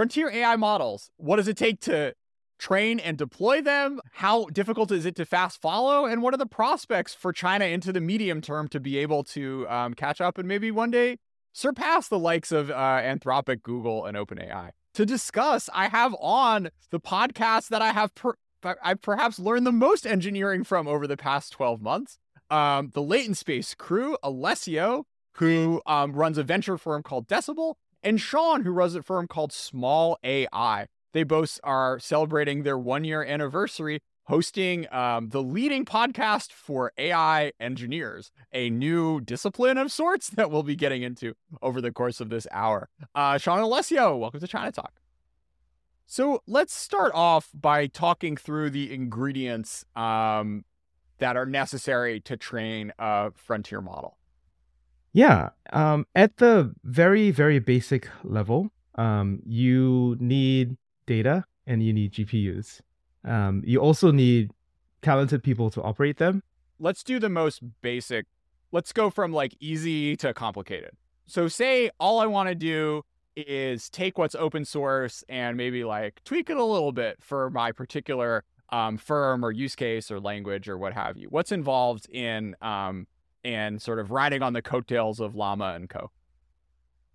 frontier AI models. What does it take to train and deploy them? How difficult is it to fast follow? And what are the prospects for China into the medium term to be able to um, catch up and maybe one day surpass the likes of uh, Anthropic, Google, and OpenAI? To discuss, I have on the podcast that I have per- I've perhaps learned the most engineering from over the past 12 months. Um, the Latent Space crew, Alessio, who um, runs a venture firm called Decibel, and Shawn, who runs a firm called Smol AI. They both are celebrating their one year anniversary hosting um, the leading podcast for AI engineers, a new discipline of sorts that we'll be getting into over the course of this hour. Uh, Shawn Alessio, welcome to China Talk. So let's start off by talking through the ingredients um, that are necessary to train a frontier model. Yeah. Um, at the very, very basic level, um, you need data and you need GPUs. Um, you also need talented people to operate them. Let's do the most basic. Let's go from like easy to complicated. So, say all I want to do is take what's open source and maybe like tweak it a little bit for my particular um, firm or use case or language or what have you. What's involved in um, and sort of riding on the coattails of Llama and Co.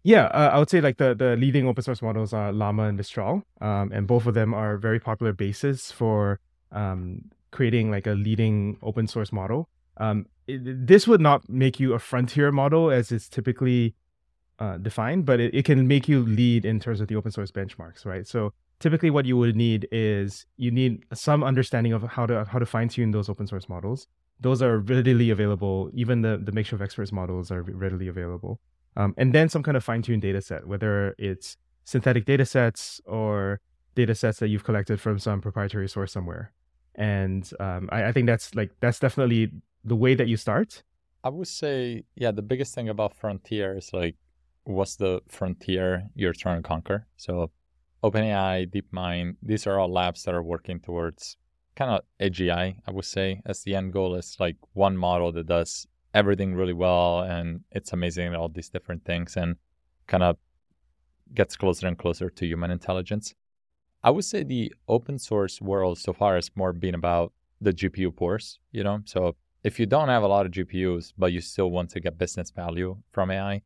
Yeah, uh, I would say like the, the leading open source models are Llama and Mistral, um, and both of them are very popular bases for um, creating like a leading open source model. Um, it, this would not make you a frontier model as it's typically uh, defined, but it, it can make you lead in terms of the open source benchmarks, right? So typically, what you would need is you need some understanding of how to how to fine tune those open source models. Those are readily available. Even the the mixture of experts models are readily available um, and then some kind of fine-tuned data set, whether it's synthetic data sets or data sets that you've collected from some proprietary source somewhere. And um, I, I think that's like that's definitely the way that you start. I would say, yeah, the biggest thing about frontier is like, what's the frontier you're trying to conquer? So, OpenAI, DeepMind, these are all labs that are working towards kind of AGI, I would say, as the end goal is like one model that does everything really well and it's amazing all these different things and kind of gets closer and closer to human intelligence. I would say the open source world so far has more been about the GPU poors, you know? So if you don't have a lot of GPUs, but you still want to get business value from AI,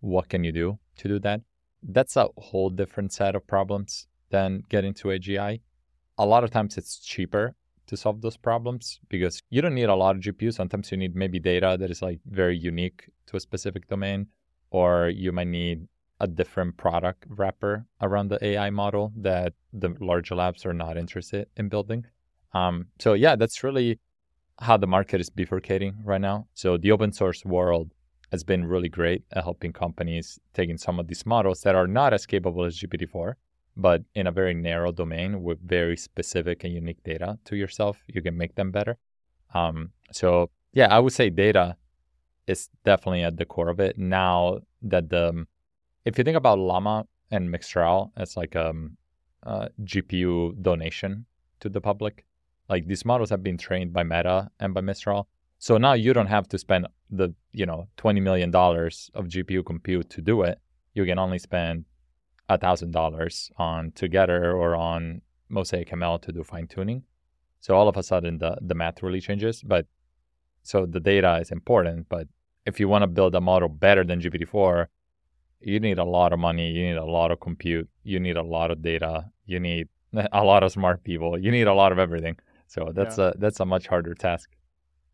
what can you do to do that? That's a whole different set of problems than getting to AGI. A lot of times it's cheaper to solve those problems because you don't need a lot of GPU. Sometimes you need maybe data that is like very unique to a specific domain, or you might need a different product wrapper around the AI model that the larger labs are not interested in building. Um, so yeah, that's really how the market is bifurcating right now. So the open source world has been really great at helping companies taking some of these models that are not as capable as GPT-4 but in a very narrow domain with very specific and unique data to yourself, you can make them better. Um, so yeah, I would say data is definitely at the core of it. Now that the, if you think about Llama and Mistral as like a, um, a GPU donation to the public, like these models have been trained by Meta and by Mistral. So now you don't have to spend the, you know, $20 million of GPU compute to do it. You can only spend a thousand dollars on Together or on Mosaic ML to do fine tuning. So all of a sudden the the math really changes. But so the data is important. But if you want to build a model better than GPT-4, you need a lot of money. You need a lot of compute. You need a lot of data. You need a lot of smart people. You need a lot of everything. So that's yeah. a that's a much harder task.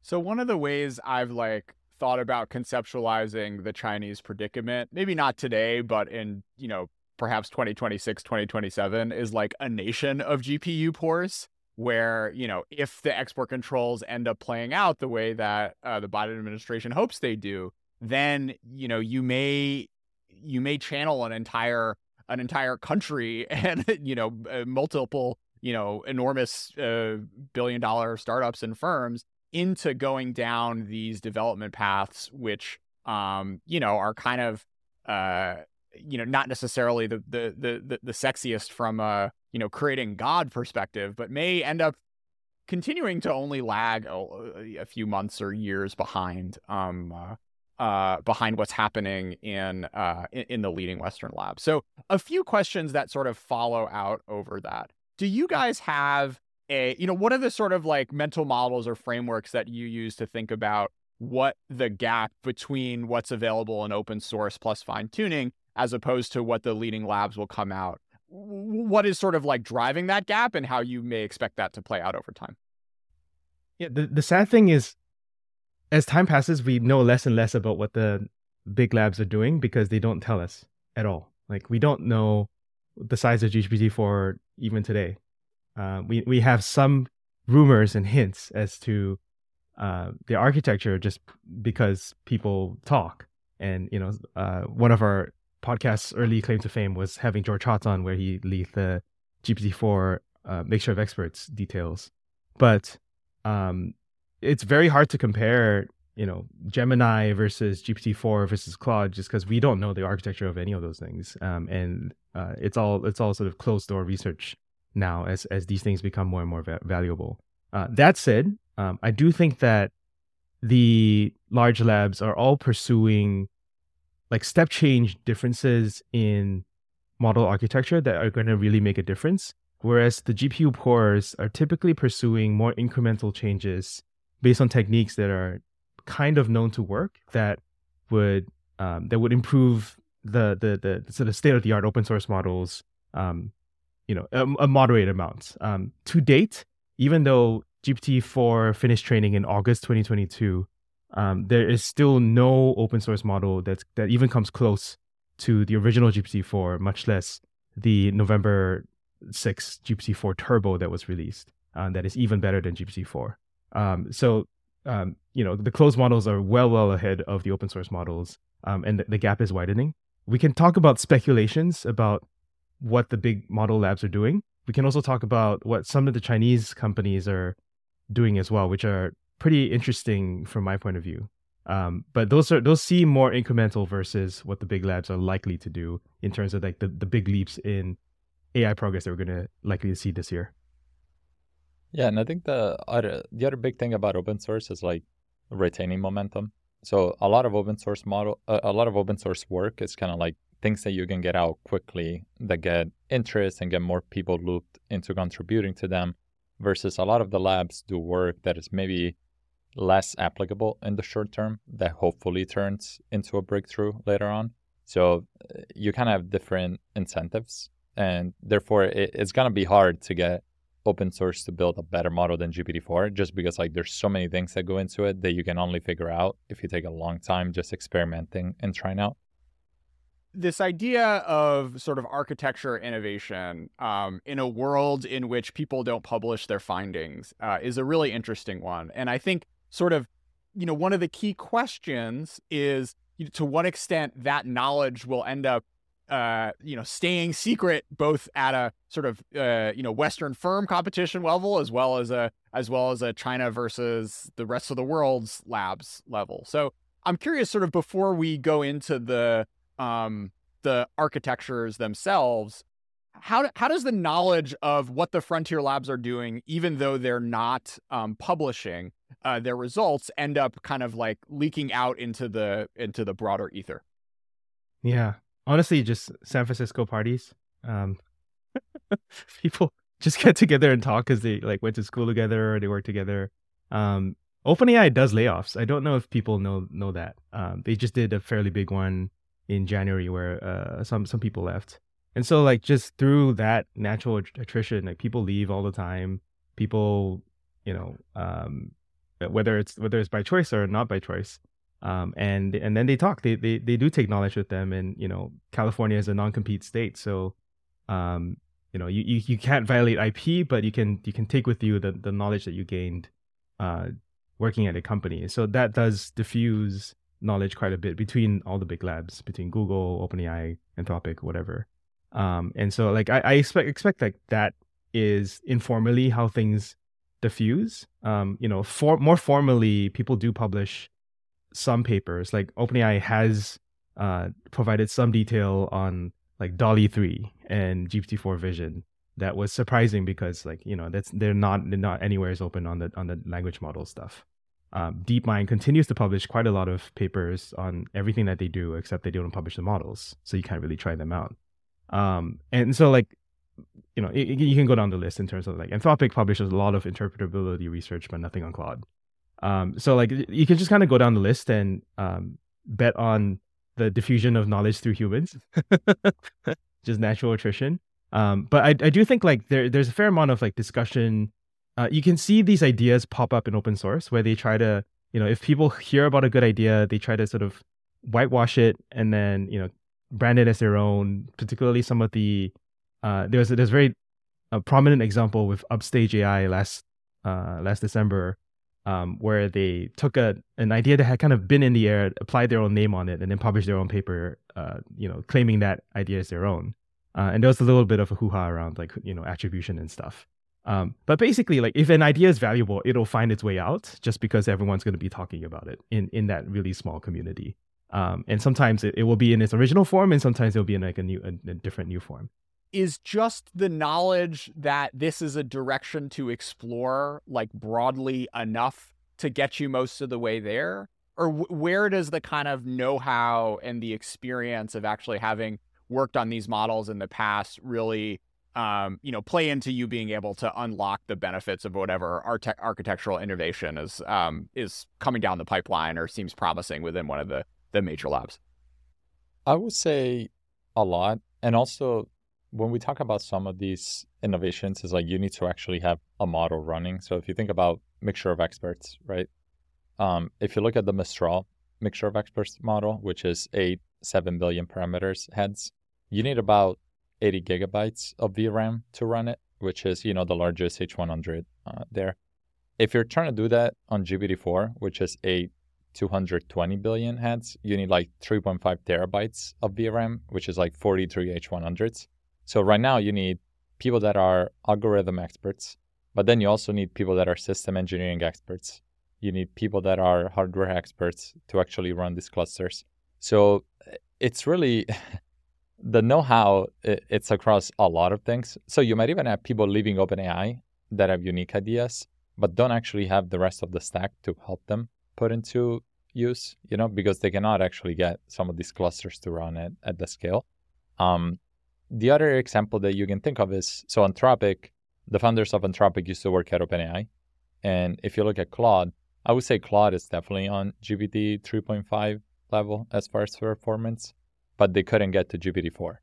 So one of the ways I've like thought about conceptualizing the Chinese predicament, maybe not today, but in, you know, perhaps 2026, 2027 is like a nation of GPU poors where, you know, if the export controls end up playing out the way that uh, the Biden administration hopes they do, then, you know, you may you may channel an entire an entire country and, you know, uh, multiple, you know, enormous uh, billion dollar startups and firms into going down these development paths which um, you know, are kind of uh, you know not necessarily the the the the, sexiest from a you know creating god perspective but may end up continuing to only lag a, a few months or years behind um uh, uh, behind what's happening in, uh, in in the leading Western labs. So a few questions that sort of follow out over that. Do you guys have a you know what are the sort of like mental models or frameworks that you use to think about what the gap between what's available in open source plus fine tuning as opposed to what the leading labs will come out. What is sort of like driving that gap and how you may expect that to play out over time? Yeah the, the sad thing is as time passes we know less and less about what the big labs are doing because they don't tell us at all. Like we don't know the size of gpt-4 even today. Uh, we we have some rumors and hints as to uh, the architecture just because people talk. And you know, uh, one of our podcast's early claim to fame was having George Hotz on, where he leaked the GPT-4 uh, mixture of experts details. But um, it's very hard to compare, you know, Gemini versus GPT-4 versus Claude, just because we don't know the architecture of any of those things. Um, and uh, it's all it's all sort of closed door research now as as these things become more and more va- valuable. Uh, that said, um, I do think that the large labs are all pursuing like step change differences in model architecture that are going to really make a difference. Whereas the GPU poors are typically pursuing more incremental changes based on techniques that are kind of known to work that would um, that would improve the the the sort of state of the art open source models um, you know a, a moderate amount. Um, to date, even though GPT-4 finished training in August 2022, um, there is still no open source model that's that even comes close to the original GPT-4, much less the November 6 GPT-4 Turbo that was released. Uh, that is even better than GPT-4. Um, so um, you know the closed models are well well ahead of the open source models, um, and the, the gap is widening. We can talk about speculations about what the big model labs are doing. We can also talk about what some of the Chinese companies are doing as well, which are pretty interesting from my point of view. Um, but those are those seem more incremental versus what the big labs are likely to do in terms of like the, the big leaps in AI progress that we're to likely to see this year. Yeah, and I think the other the other big thing about open source is like retaining momentum. So a lot of open source model, a lot of open source work is kind of like things that you can get out quickly that get interest and get more people looped into contributing to them versus a lot of the labs do work that is maybe less applicable in the short term that hopefully turns into a breakthrough later on. So uh, you kind of have different incentives, and therefore it, it's gonna be hard to get open source to build a better model than GPT-4 just because like there's so many things that go into it that you can only figure out if you take a long time just experimenting and trying out this idea of sort of architecture innovation um, in a world in which people don't publish their findings uh, is a really interesting one. And I think sort of, you know, one of the key questions is to what extent that knowledge will end up, uh, you know, staying secret both at a sort of, uh, you know, Western firm competition level as well as a as well as a China versus the rest of the world's labs level. So I'm curious, sort of, before we go into the um, the architectures themselves, how how does the knowledge of what the frontier labs are doing, even though they're not um, publishing uh, their results, end up kind of like leaking out into the into the broader ether? Yeah, honestly, just San Francisco parties. Um, people just get together and talk because they like went to school together or they work together. Um, OpenAI does layoffs. I don't know if people know know that. Um, they just did a fairly big one in January where uh, some some people left. And so like just through that natural attrition, like people leave all the time. People, you know, um, whether it's whether it's by choice or not by choice. Um, and and then they talk. They they they do take knowledge with them. And you know, California is a non-compete state, so um, you know, you, you you can't violate IP, but you can you can take with you the the knowledge that you gained uh, working at a company. So that does diffuse knowledge quite a bit between all the big labs, between Google, OpenAI, Anthropic, whatever. Um, and so like I, I expect expect like that is informally how things diffuse. Um, you know, for more formally, people do publish some papers. Like OpenAI has uh, provided some detail on like DALL-E three and GPT four vision. That was surprising because like you know that's they're not they're not anywhere as open on the on the language model stuff. um, DeepMind continues to publish quite a lot of papers on everything that they do, except they don't publish the models, so you can't really try them out. Um, and so like you know, it, you can go down the list in terms of like Anthropic publishes a lot of interpretability research, but nothing on Claude. Um, so like you can just kind of go down the list and um, bet on the diffusion of knowledge through humans, just natural attrition. Um, but I, I do think like there there's a fair amount of like discussion. Uh, you can see these ideas pop up in open source where they try to you know if people hear about a good idea, they try to sort of whitewash it and then you know brand it as their own. Particularly some of the uh, there's there's very a prominent example with Upstage AI last uh, last December, um, where they took a an idea that had kind of been in the air, applied their own name on it, and then published their own paper, uh, you know, claiming that idea as their own. Uh, and there was a little bit of a hoo ha around like you know attribution and stuff. Um, but basically, like if an idea is valuable, it'll find its way out just because everyone's going to be talking about it in in that really small community. Um, and sometimes it, it will be in its original form, and sometimes it'll be in like a new, a, a different new form is just the knowledge that this is a direction to explore like broadly enough to get you most of the way there? Or w- where does the kind of know-how and the experience of actually having worked on these models in the past really um, you know play into you being able to unlock the benefits of whatever arte- architectural innovation is um, is coming down the pipeline or seems promising within one of the the major labs? I would say a lot and also when we talk about some of these innovations is like you need to actually have a model running. So if you think about mixture of experts right? Um, if you look at the mistral mixture of experts model which is eight seven billion parameters heads you need about 80 gigabytes of vram to run it which is you know the largest h100 uh, there. If you're trying to do that on gpt-4 which is eight 220 billion heads you need like 3.5 terabytes of vram which is like 43 h100s so right now you need people that are algorithm experts, but then you also need people that are system engineering experts. You need people that are hardware experts to actually run these clusters. So it's really the know-how it's across a lot of things. So you might even have people leaving OpenAI that have unique ideas, but don't actually have the rest of the stack to help them put into use, you know, because they cannot actually get some of these clusters to run at, at the scale. Um, the other example that you can think of is so Anthropic, the founders of Anthropic used to work at OpenAI. And if you look at Claude, I would say Claude is definitely on GPT 3.5 level as far as performance, but they couldn't get to GPT 4.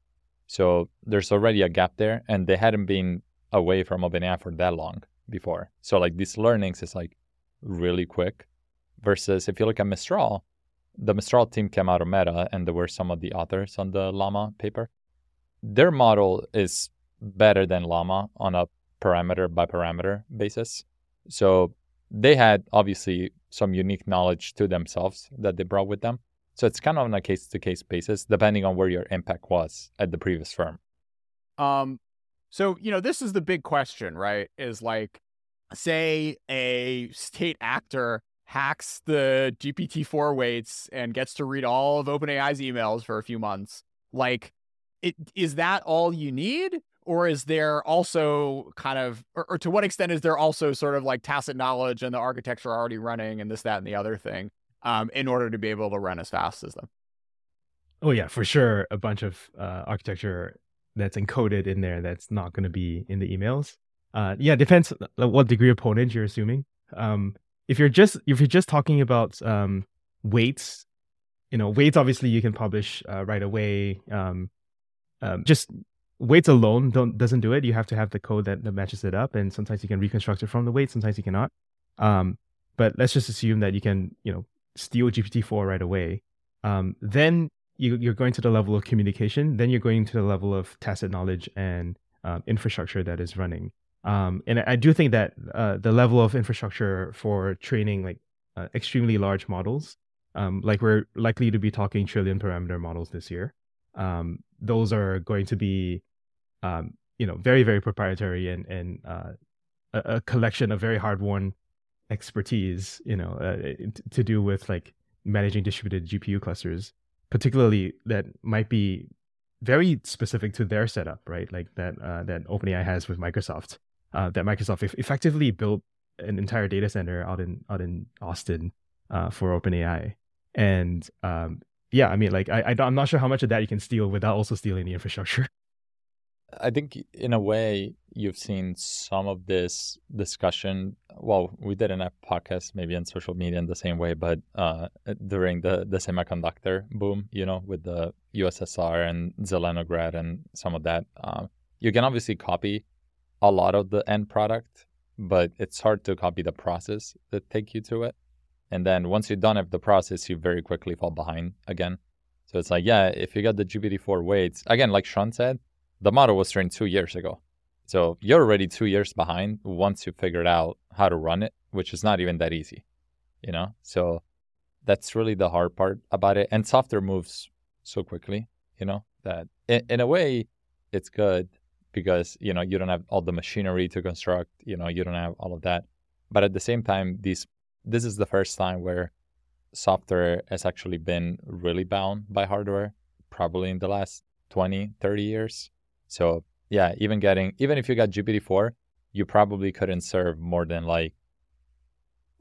So there's already a gap there, and they hadn't been away from OpenAI for that long before. So like these learnings is like really quick. Versus if you look at Mistral, the Mistral team came out of Meta, and there were some of the authors on the Llama paper their model is better than Llama on a parameter by parameter basis. So they had obviously some unique knowledge to themselves that they brought with them. So it's kind of on a case to case basis, depending on where your impact was at the previous firm. Um, so you know, this is the big question, right? Is like, say a state actor hacks the GPT-4 weights and gets to read all of OpenAI's emails for a few months. Like, it, is that all you need? Or is there also kind of, or, or to what extent is there also sort of like tacit knowledge and the architecture already running and this, that, and the other thing um, in order to be able to run as fast as them? Oh, yeah, for sure. A bunch of uh, architecture that's encoded in there that's not going to be in the emails. Uh, yeah, depends what degree of pwnage you're assuming. Um, if you're just if you're just talking about um, weights, you know, weights obviously you can publish uh, right away. Um, um, just weights alone don't doesn't do it. You have to have the code that, that matches it up, and sometimes you can reconstruct it from the weight, sometimes you cannot. Um, but let's just assume that you can, you know, steal GPT-4 right away. Um, then you, you're going to the level of communication. Then you're going to the level of tacit knowledge and um, infrastructure that is running. Um, and I do think that uh, the level of infrastructure for training like uh, extremely large models, um, like we're likely to be talking trillion parameter models this year, um, those are going to be, um, you know, very very proprietary and and uh, a, a, collection of very hard won expertise, you know, uh, to do with like managing distributed GPU clusters, particularly that might be very specific to their setup, right? Like that uh, that OpenAI has with Microsoft. Uh, that Microsoft effectively built an entire data center out in out in Austin uh, for OpenAI, and um, yeah, I mean, like I, I I'm not sure how much of that you can steal without also stealing the infrastructure. I think in a way you've seen some of this discussion. Well, we did in a podcast, maybe on social media in the same way, but uh, during the the semiconductor boom, you know, with the USSR and Zelenograd and some of that, uh, you can obviously copy a lot of the end product, but it's hard to copy the process that take you to it. And then once you're done with the process, you very quickly fall behind again. So it's like, yeah, if you got the GPT-4 weights, again, like Shawn said, the model was trained two years ago. So you're already two years behind once you figured out how to run it, which is not even that easy, you know? So that's really the hard part about it. And software moves so quickly, you know, that in, in a way it's good because, you know, you don't have all the machinery to construct, you know, you don't have all of that. But at the same time, these this is the first time where software has actually been really bound by hardware, probably in the last 20, 30 years. So yeah, even getting even if you got GPT-4, you probably couldn't serve more than like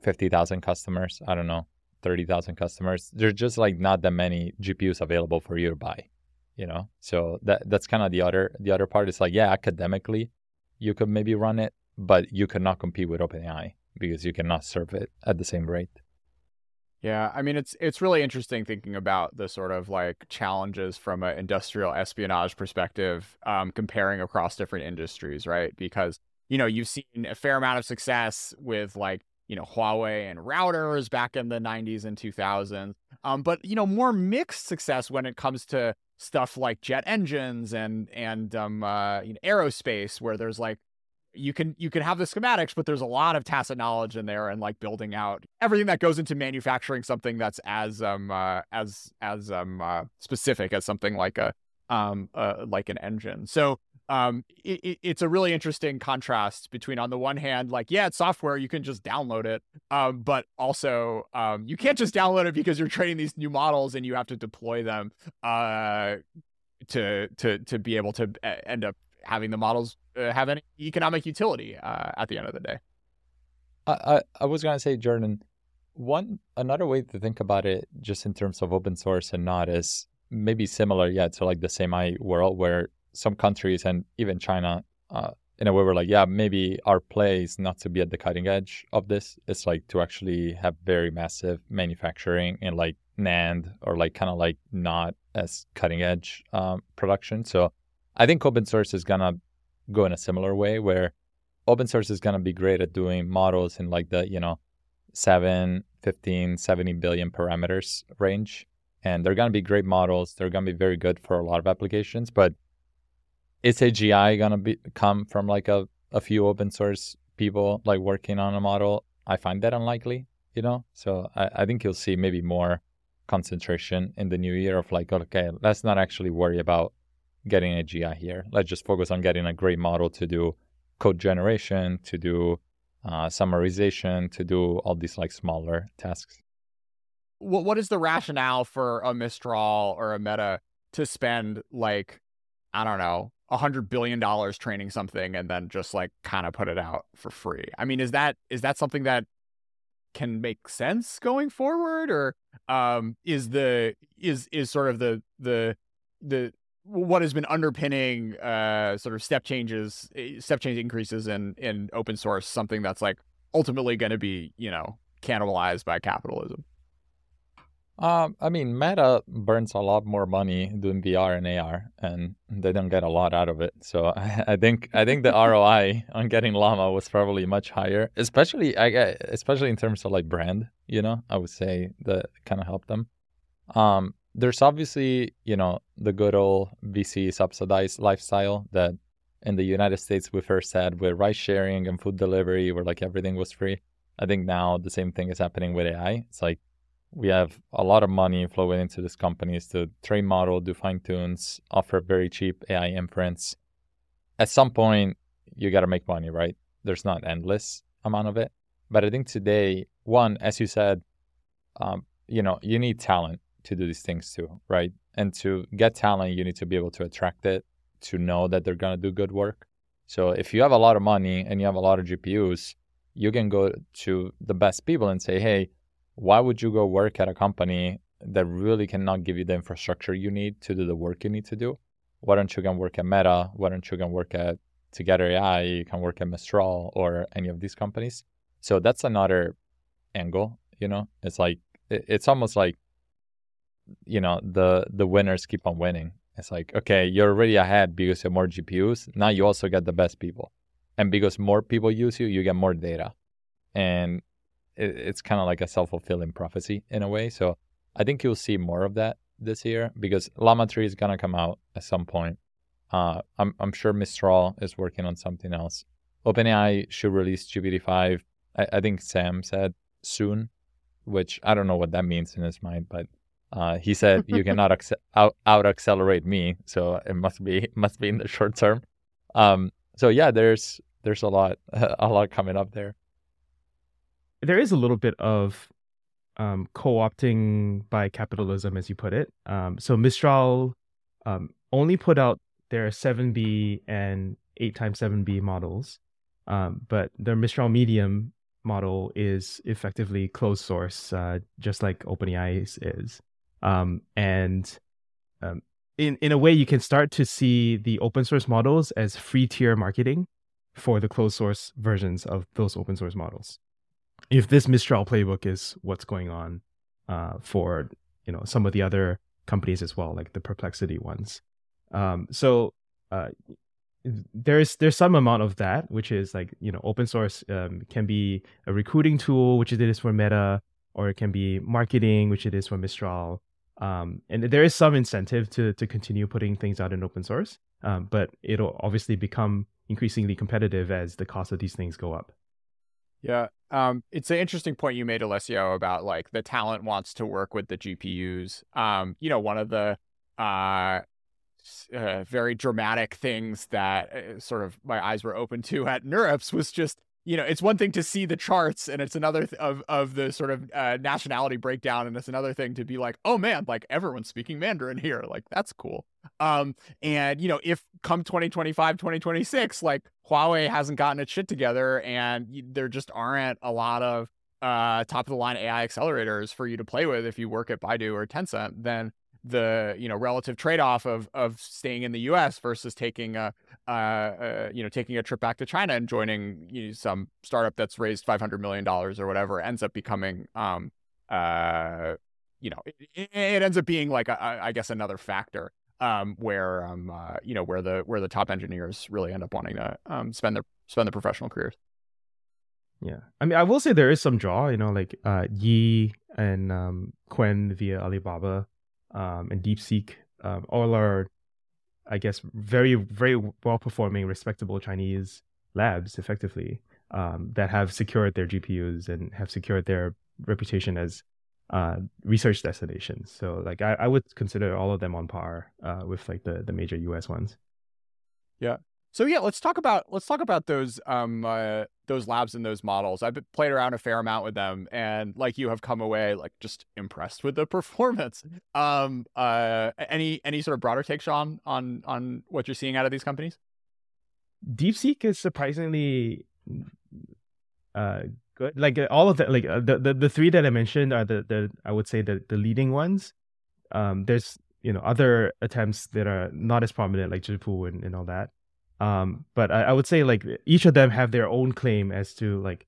fifty thousand customers. I don't know, thirty thousand customers. There's just like not that many GPUs available for you to buy. You know, so that that's kind of the other the other part. Is like yeah, academically, you could maybe run it, but you could not compete with OpenAI because you cannot serve it at the same rate. Yeah, I mean it's it's really interesting thinking about the sort of like challenges from an industrial espionage perspective, um, comparing across different industries, right? Because you know you've seen a fair amount of success with like you know Huawei and routers back in the 90s and 2000s, um, but you know more mixed success when it comes to stuff like jet engines and and um, uh, you know, aerospace, where there's like you can you can have the schematics but there's a lot of tacit knowledge in there and like building out everything that goes into manufacturing something that's as um uh, as as um uh, specific as something like a um uh, like an engine. So um it, it's a really interesting contrast between on the one hand like yeah it's software you can just download it um but also um you can't just download it because you're training these new models and you have to deploy them uh to to to be able to uh, end up having the models uh, have any economic utility uh, at the end of the day. I, I, was gonna say, Jordan, one another way to think about it, just in terms of open source and not, is maybe similar, yeah, to like the semi world where some countries and even China, uh, in a way, we're like, yeah, maybe our play is not to be at the cutting edge of this. It's like to actually have very massive manufacturing and like NAND or like kind of like not as cutting edge um, production. So I think open source is gonna go in a similar way where open source is gonna be great at doing models in like the, you know, 7, 15, 70 billion parameters range. And they're gonna be great models. They're gonna be very good for a lot of applications. But is AGI gonna be come from like a, a few open source people like working on a model? I find that unlikely, you know? So I, I think you'll see maybe more concentration in the new year of like, okay, let's not actually worry about getting AGI here. Let's just focus on getting a great model to do code generation, to do uh, summarization, to do all these like smaller tasks. What what is the rationale for a Mistral or a Meta to spend like I don't know a hundred billion dollars training something and then just like kind of put it out for free? I mean, is that is that something that can make sense going forward, or um, is the is is sort of the the the what has been underpinning uh, sort of step changes, eh, step change increases in in open source, something that's like ultimately going to be you know cannibalized by capitalism. Um, I mean, Meta burns a lot more money doing VR and AR, and they don't get a lot out of it. So I, I think I think the ROI on getting Llama was probably much higher, especially I especially in terms of like brand. You know, I would say that kind of helped them. Um, there's obviously, you know, the good old VC subsidized lifestyle that in the United States we first had with ride sharing and food delivery where like everything was free. I think now the same thing is happening with AI. It's like we have a lot of money flowing into these companies to train model, do fine tunes, offer very cheap AI inference. At some point, you got to make money, right? There's not endless amount of it. But I think today, one, as you said, um, you know, you need talent to do these things too, right? And to get talent, you need to be able to attract it, to know that they're going to do good work. So if you have a lot of money and you have a lot of GPUs, you can go to the best people and say, hey, why would you go work at a company that really cannot give you the infrastructure you need to do the work you need to do? Why don't you go work at Meta? Why don't you go work at Together AI? You can work at Mistral or any of these companies. So that's another angle, you know? It's like it's almost like you know, the the winners keep on winning. It's like, okay, you're already ahead because you have more GPUs. Now you also get the best people. And because more people use you, you get more data. And it, it's kind of like a self fulfilling prophecy in a way. So I think you'll see more of that this year because Llama 3 is going to come out at some point. Uh, I'm, I'm sure Mistral is working on something else. OpenAI should release GPT-5, I, I think Sam said soon, which I don't know what that means in his mind, but uh, he said you cannot out, out accelerate me, so it must be must be in the short term. Um, so yeah, there's there's a lot a lot coming up there. There is a little bit of um, co-opting by capitalism, as you put it. Um, so Mistral um, only put out their 7B and 8 times 7B models, um, but their Mistral Medium model is effectively closed source, uh, just like OpenAI's is. Um, and um, in in a way, you can start to see the open source models as free tier marketing for the closed source versions of those open source models. If this Mistral playbook is what's going on uh, for you know some of the other companies as well, like the Perplexity ones. Um, so uh, there's there's some amount of that, which is like you know open source um, can be a recruiting tool, which it is for Meta, or it can be marketing, which it is for Mistral. Um, and there is some incentive to to continue putting things out in open source, um, but it'll obviously become increasingly competitive as the cost of these things go up. Yeah, um, it's an interesting point you made, Alessio, about like the talent wants to work with the GPUs. Um, you know, one of the uh, uh, very dramatic things that uh, sort of my eyes were open to at NeurIPS was just you know, it's one thing to see the charts and it's another th- of of the sort of uh, nationality breakdown and it's another thing to be like, "Oh man, like everyone's speaking Mandarin here." Like that's cool. Um and you know, if come 2025, 2026, like Huawei hasn't gotten its shit together and there just aren't a lot of uh top of the line AI accelerators for you to play with if you work at Baidu or Tencent, then the you know relative trade-off of of staying in the U.S. versus taking a uh, uh, you know taking a trip back to China and joining you know, some startup that's raised five hundred million dollars or whatever ends up becoming um uh you know it, it ends up being like a, I guess another factor um where um uh, you know where the where the top engineers really end up wanting to um spend their spend their professional careers. Yeah, I mean, I will say there is some draw. You know, like uh, Yi and um, Qwen via Alibaba um, and DeepSeek, um, all are, I guess, very, very well performing, respectable Chinese labs, effectively, um, that have secured their GPUs and have secured their reputation as uh, research destinations. So, like, I, I would consider all of them on par uh, with like the the major US ones. Yeah, so yeah, let's talk about let's talk about those um uh, those labs and those models. I've played around a fair amount with them, and like you have come away like just impressed with the performance. Um, uh, any any sort of broader take, Shawn, on on what you're seeing out of these companies? DeepSeek is surprisingly uh good. Like uh, all of the like uh, the, the the three that I mentioned are the the I would say the the leading ones. Um, there's you know other attempts that are not as prominent like Zhipu and, and all that. Um, but I, I would say like each of them have their own claim as to like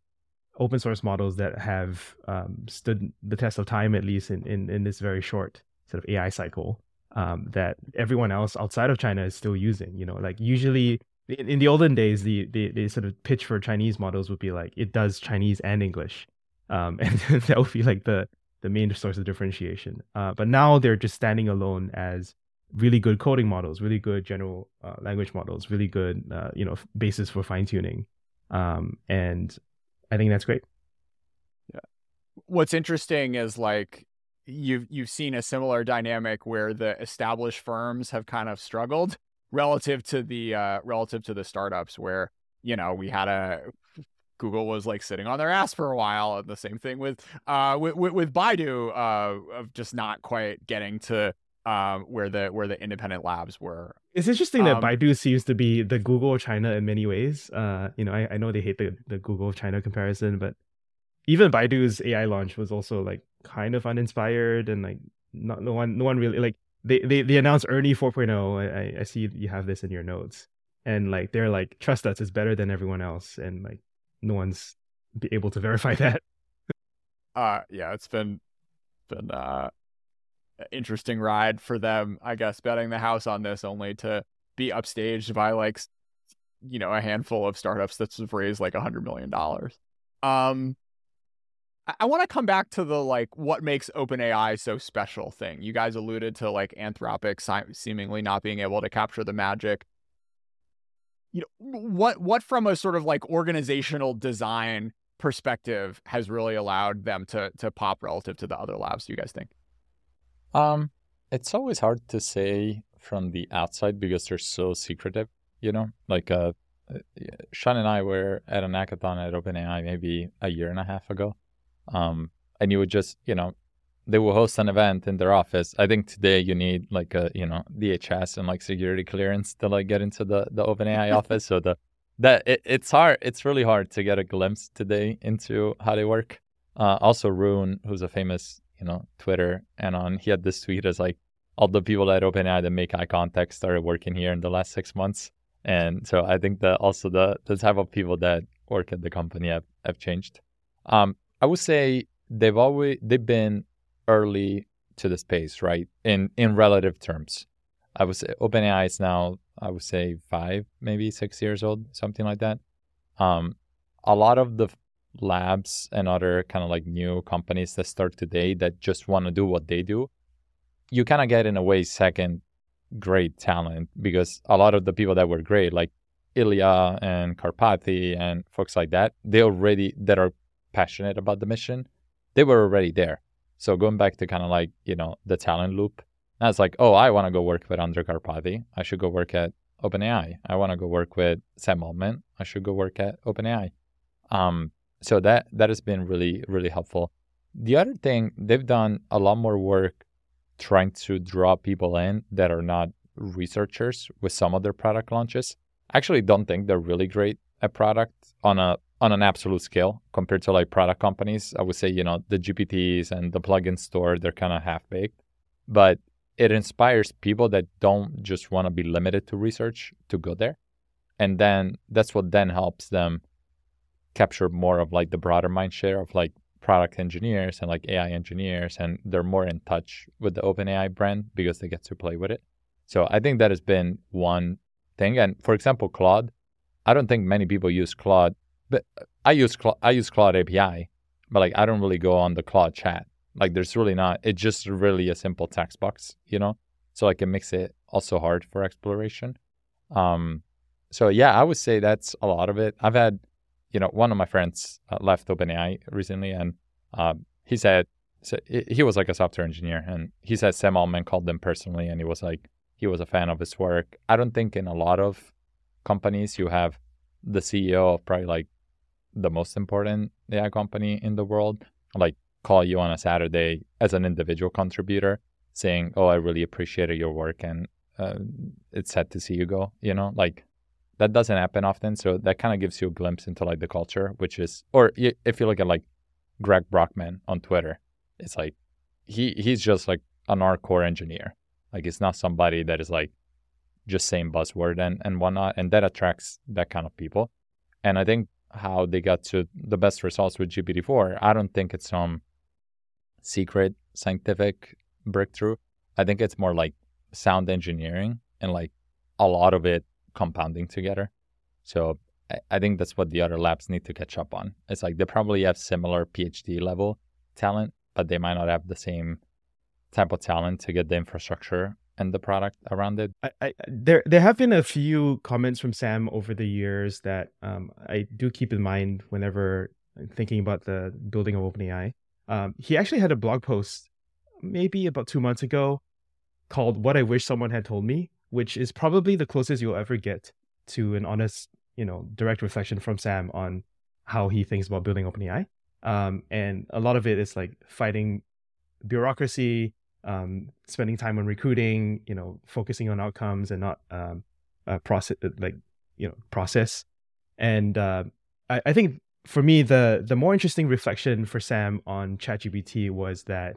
open source models that have um, stood the test of time at least in, in, in this very short sort of AI cycle um, that everyone else outside of China is still using. You know, like usually in, in the olden days, the, the the sort of pitch for Chinese models would be like it does Chinese and English, um, and that would be like the the main source of differentiation. Uh, but now they're just standing alone as really good coding models, really good general uh, language models, really good uh, you know basis for fine tuning, um, and I think that's great. Yeah. What's interesting is like you've you've seen a similar dynamic where the established firms have kind of struggled relative to the uh, relative to the startups where you know we had a Google was like sitting on their ass for a while, and the same thing with uh with with, with Baidu uh of just not quite getting to um, where the where the independent labs were. It's interesting that Um, Baidu seems to be the Google of China in many ways. Uh, you know, I, I know they hate the, the Google of China comparison, but even Baidu's AI launch was also like kind of uninspired and like not no one no one really like they they, they announced Ernie 4.0. I, I I see you have this in your notes, and like they're like trust us, it's better than everyone else, and like no one's be able to verify that. uh yeah it's been been uh interesting ride for them i guess betting the house on this only to be upstaged by like you know a handful of startups that's raised like a hundred million dollars. Um i, I want to come back to the like what makes openai so special thing. You guys alluded to like anthropic si- seemingly not being able to capture the magic. You know what what from a sort of like organizational design perspective has really allowed them to to pop relative to the other labs do you guys think Um, it's always hard to say from the outside because they're so secretive, you know? Like, uh, uh, Shawn and I were at an hackathon at OpenAI maybe a year and a half ago. Um, and you would just, you know, they will host an event in their office. I think today you need like a, you know, DHS and like security clearance to like get into the, the OpenAI office. So the, that it, it's hard. It's really hard to get a glimpse today into how they work. Uh, also, Rune, who's a famous you know, Twitter anon. He had this tweet as like all the people at OpenAI that make eye contact started working here in the last six months. And so I think that also the the type of people that work at the company have, have changed. Um, I would say they've always they've been early to the space, right? In in relative terms. I would say OpenAI is now, I would say five, maybe six years old, something like that. Um, a lot of the labs and other kind of like new companies that start today that just want to do what they do, you kind of get in a way second grade talent because a lot of the people that were great, like Ilya and Karpathy and folks like that, they already that are passionate about the mission, they were already there. So going back to kind of like, you know, the talent loop, it's like, oh, I want to go work with Andrej Karpathy. I should go work at OpenAI. I want to go work with Sam Altman. I should go work at OpenAI. Um, so that that has been really really helpful. The other thing they've done a lot more work trying to draw people in that are not researchers with some of their product launches. I actually don't think they're really great at product on a on an absolute scale compared to like product companies. I would say you know the gpts and the plugin store they're kind of half baked but it inspires people that don't just want to be limited to research to go there. And then that's what then helps them capture more of like the broader mind share of like product engineers and like AI engineers, and they're more in touch with the OpenAI brand because they get to play with it. So I think that has been one thing. And for example, Claude, I don't think many people use Claude, but I use Cla- I use Claude API, but like I don't really go on the Claude chat. Like there's really not. It's just really a simple text box, you know. So like it makes it also hard for exploration. Um, so yeah, I would say that's a lot of it. I've had you know, one of my friends uh, left OpenAI recently, and uh, he said so he was like a software engineer, and he said Sam Altman called them personally, and he was like he was a fan of his work. I don't think in a lot of companies you have the CEO of probably like the most important AI company in the world, like call you on a Saturday as an individual contributor, saying, "Oh, I really appreciated your work, and uh, it's sad to see you go." You know, like that doesn't happen often. So that kind of gives you a glimpse into like the culture, which is, or if you look at like Greg Brockman on Twitter, it's like he he's just like an hardcore engineer. Like it's not somebody that is like just saying buzzword and and whatnot, and that attracts that kind of people. And I think how they got to the best results with GPT-4, I don't think it's some secret scientific breakthrough. I think it's more like sound engineering and like a lot of it compounding together. So I, I think that's what the other labs need to catch up on. It's like they probably have similar PhD level talent, but they might not have the same type of talent to get the infrastructure and the product around it. I, I there there have been a few comments from Sam over the years that um, I do keep in mind whenever thinking about the building of OpenAI. Um, he actually had a blog post maybe about two months ago called "What I Wish Someone Had Told Me," which is probably the closest you'll ever get to an honest, you know, direct reflection from Sam on how he thinks about building OpenAI. Um, and a lot of it is like fighting bureaucracy, um, spending time on recruiting, you know, focusing on outcomes and not um, process like you know process. And uh, I, I think for me, the the more interesting reflection for Sam on ChatGPT was that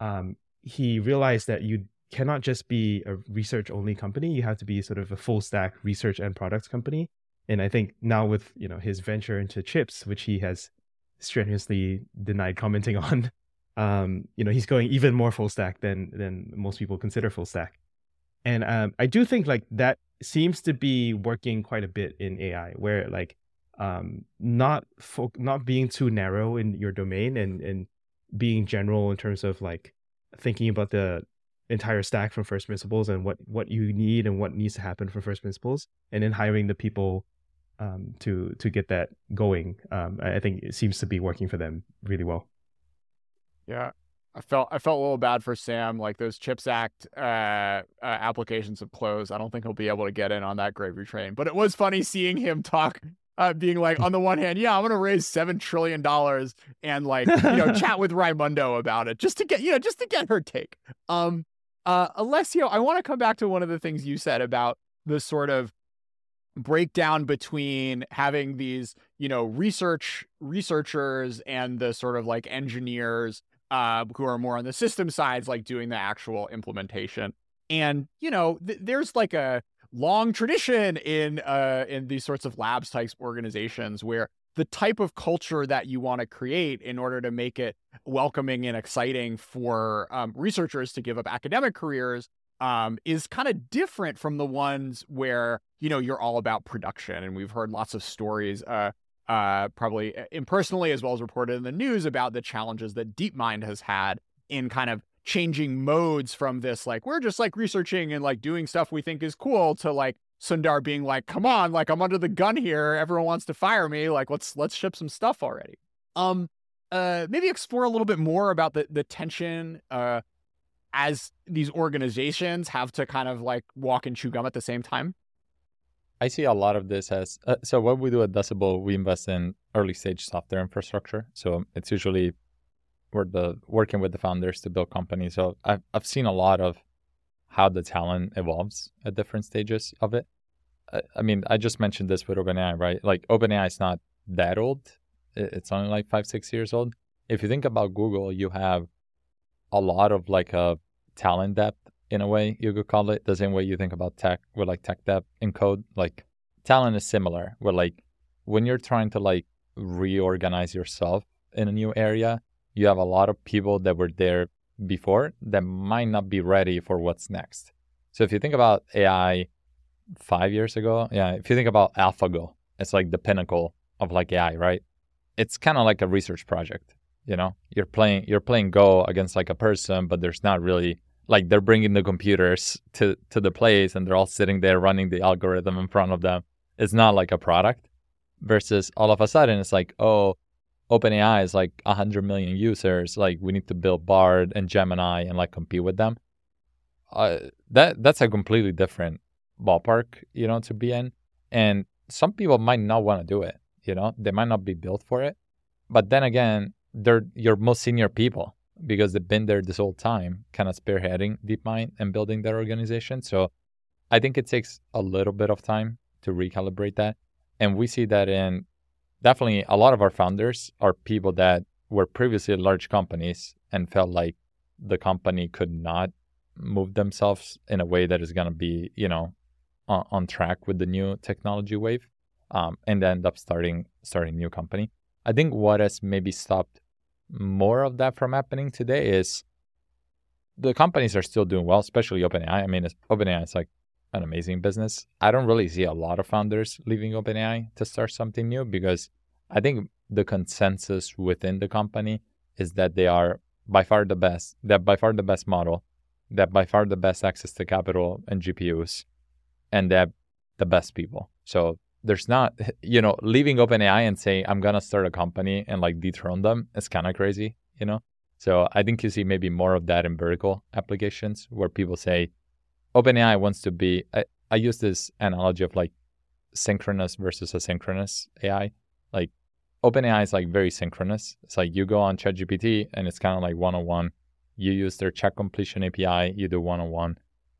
um, he realized that you cannot just be a research only company. You have to be sort of a full stack research and products company. And I think now with you know his venture into chips, which he has strenuously denied commenting on, um, you know he's going even more full stack than than most people consider full stack. And um, I do think like that seems to be working quite a bit in AI, where like um, not fo- not being too narrow in your domain and and being general in terms of like thinking about the entire stack from first principles and what what you need and what needs to happen from first principles and then hiring the people um, to to get that going um, i think it seems to be working for them really well yeah I felt I felt a little bad for Sam. Like those Chips Act uh, uh, applications have closed. I don't think he'll be able to get in on that gravy train. But it was funny seeing him talk uh, being like, on the one hand, yeah, I'm gonna raise seven trillion dollars and like you know chat with Raimondo about it just to get you know just to get her take. Um, uh, Alessio, I want to come back to one of the things you said about the sort of breakdown between having these you know research researchers and the sort of like engineers uh, who are more on the system sides, like doing the actual implementation. And you know, th- there's like a long tradition in uh, in these sorts of labs types organizations where the type of culture that you want to create in order to make it welcoming and exciting for um, researchers to give up academic careers um, is kind of different from the ones where you know you're all about production and we've heard lots of stories uh, uh, probably uh, impersonally as well as reported in the news about the challenges that DeepMind has had in kind of changing modes from this like we're just like researching and like doing stuff we think is cool to like Sundar being like, "Come on, like I'm under the gun here. Everyone wants to fire me. Like let's let's ship some stuff already." Um, uh, maybe explore a little bit more about the the tension uh, as these organizations have to kind of like walk and chew gum at the same time. I see a lot of this as uh, so. What we do at Decibel, we invest in early stage software infrastructure. So it's usually we're the working with the founders to build companies. So I've I've seen a lot of how the talent evolves at different stages of it. I, mean, I just mentioned this with OpenAI, right? Like OpenAI is not that old; it's only like five six years old. If you think about Google, you have a lot of like a talent depth in a way you could call it the same way you think about tech with like tech depth in code like talent is similar where like when you're trying to like reorganize yourself in a new area you have a lot of people that were there before that might not be ready for what's next. So if you think about AI five years ago, yeah, if you think about AlphaGo, it's like the pinnacle of like AI, right? It's kind of like a research project. You know, you're playing you're playing Go against like a person, but there's not really like they're bringing the computers to to the place and they're all sitting there running the algorithm in front of them. It's not like a product. Versus all of a sudden, it's like, oh, OpenAI is like 100 million users. Like we need to build Bard and Gemini and like compete with them. Uh, that that's a completely different ballpark, you know, to be in. And some people might not want to do it. You know, they might not be built for it. But then again, they're your most senior people because they've been there this whole time, kind of spearheading DeepMind and building their organization. So I think it takes a little bit of time to recalibrate that. And we see that in definitely a lot of our founders are people that were previously large companies and felt like the company could not move themselves in a way that is going to be, you know, on, on, track with the new technology wave, um, and end up starting starting new company. I think what has maybe stopped more of that from happening today is the companies are still doing well, especially OpenAI. I mean, OpenAI is like an amazing business. I don't really see a lot of founders leaving OpenAI to start something new because I think the consensus within the company is that they are by far the best, that by far the best model, that by far the best access to capital and GPUs, and that the best people. So there's not, you know, leaving OpenAI and saying I'm gonna start a company and like dethrone them is kind of crazy, you know. So I think you see maybe more of that in vertical applications where people say, OpenAI wants to be. I, I use this analogy of like synchronous versus asynchronous AI. Like OpenAI is like very synchronous. It's like you go on ChatGPT and it's kind of like one on one. You use their chat completion API, you do one on one.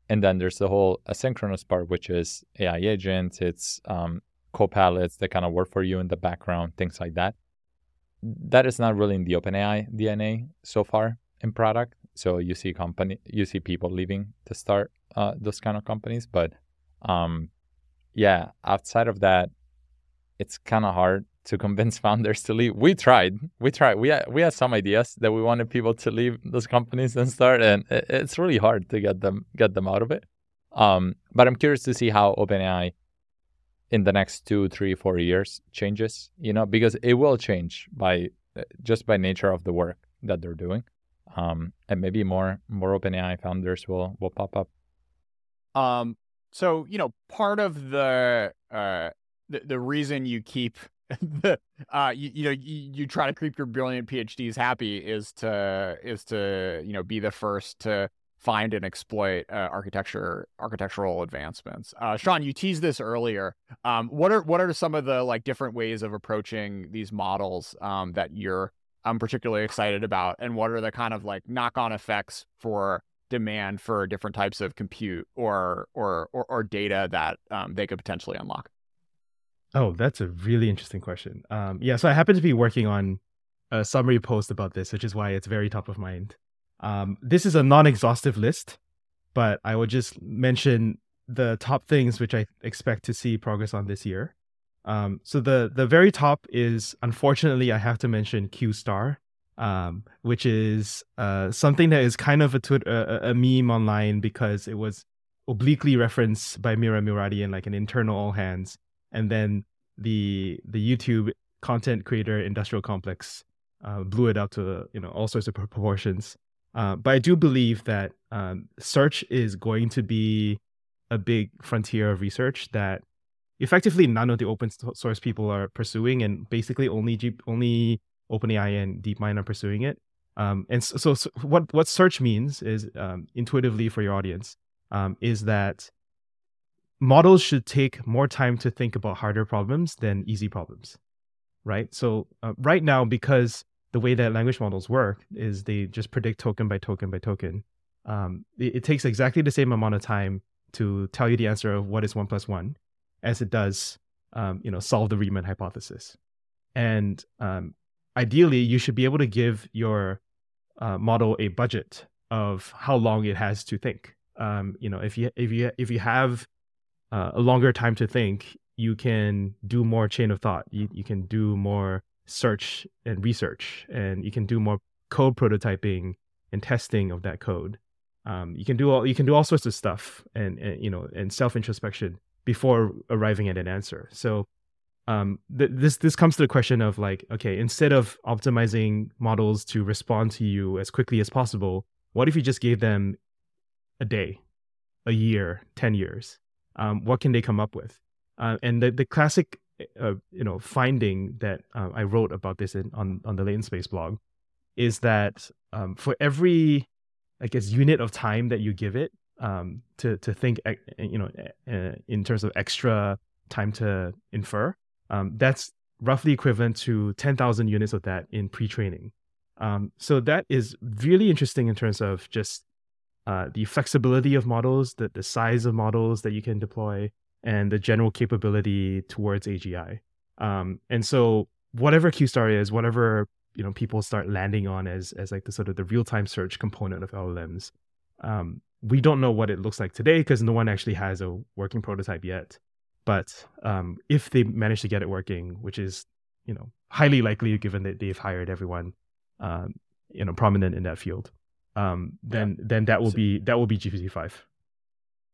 And then there's the whole asynchronous part, which is AI agents, it's um, co-pilots that kind of work for you in the background, things like that. That is not really in the OpenAI DNA so far in product. So you see company, you see people leaving to start uh, those kind of companies, but um, yeah, outside of that, it's kind of hard to convince founders to leave. We tried, we tried, we had, we had some ideas that we wanted people to leave those companies and start, and it's really hard to get them get them out of it. Um, but I'm curious to see how OpenAI in the next two, three, four years changes. You know, because it will change by just by nature of the work that they're doing, um, and maybe more more OpenAI founders will will pop up. Um. So you know, part of the uh the, the reason you keep uh you, you know you, you try to keep your brilliant phds happy is to is to you know be the first to find and exploit uh, architecture architectural advancements. Uh sean you teased this earlier. Um what are what are some of the like different ways of approaching these models um that you're i'm particularly excited about? And what are the kind of like knock-on effects for demand for different types of compute or or or, or data that um, they could potentially unlock Oh, that's a really interesting question. Um, yeah, so I happen to be working on a summary post about this, which is why it's very top of mind. Um, this is a non-exhaustive list, but I will just mention the top things which I expect to see progress on this year. Um, so the the very top is unfortunately I have to mention Q Star, um, which is uh, something that is kind of a, a, a meme online because it was obliquely referenced by Mira Murati in like an internal all hands and then the the YouTube content creator industrial complex uh, blew it out to you know all sorts of proportions. Uh, but I do believe that um, search is going to be a big frontier of research that effectively none of the open source people are pursuing, and basically only G- only OpenAI and DeepMind are pursuing it. Um, and so, so, what what search means is um, intuitively for your audience um, is that models should take more time to think about harder problems than easy problems right? So uh, right now because the way that language models work is they just predict token by token by token um, it, it, takes exactly the same amount of time to tell you the answer of what is one plus one as it does um, you know solve the riemann hypothesis. And um, ideally you should be able to give your uh, model a budget of how long it has to think. Um, you know if you if you if you have uh, a longer time to think, you can do more chain of thought. You, you can do more search and research, and you can do more code prototyping and testing of that code. Um, you can do all you can do all sorts of stuff and, and you know and self introspection before arriving at an answer. So um, th- this this comes to the question of like okay instead of optimizing models to respond to you as quickly as possible, what if you just gave them a day, a year, ten years? Um, what can they come up with? Uh, and the, the classic, uh, you know, finding that uh, I wrote about this in, on, on the Latent Space blog is that um, for every, I guess, unit of time that you give it um, to, to think, you know, in terms of extra time to infer, um, that's roughly equivalent to 10,000 units of that in pre-training. Um, so that is really interesting in terms of just uh, the flexibility of models, the, the size of models that you can deploy, and the general capability towards AGI. Um, and so whatever QStar is, whatever you know people start landing on as as like the sort of the real time search component of LLMs, um, we don't know what it looks like today because no one actually has a working prototype yet. But um, if they manage to get it working, which is you know highly likely given that they've hired everyone um, you know prominent in that field, um, then yeah. then that will so, be that will be GPT five.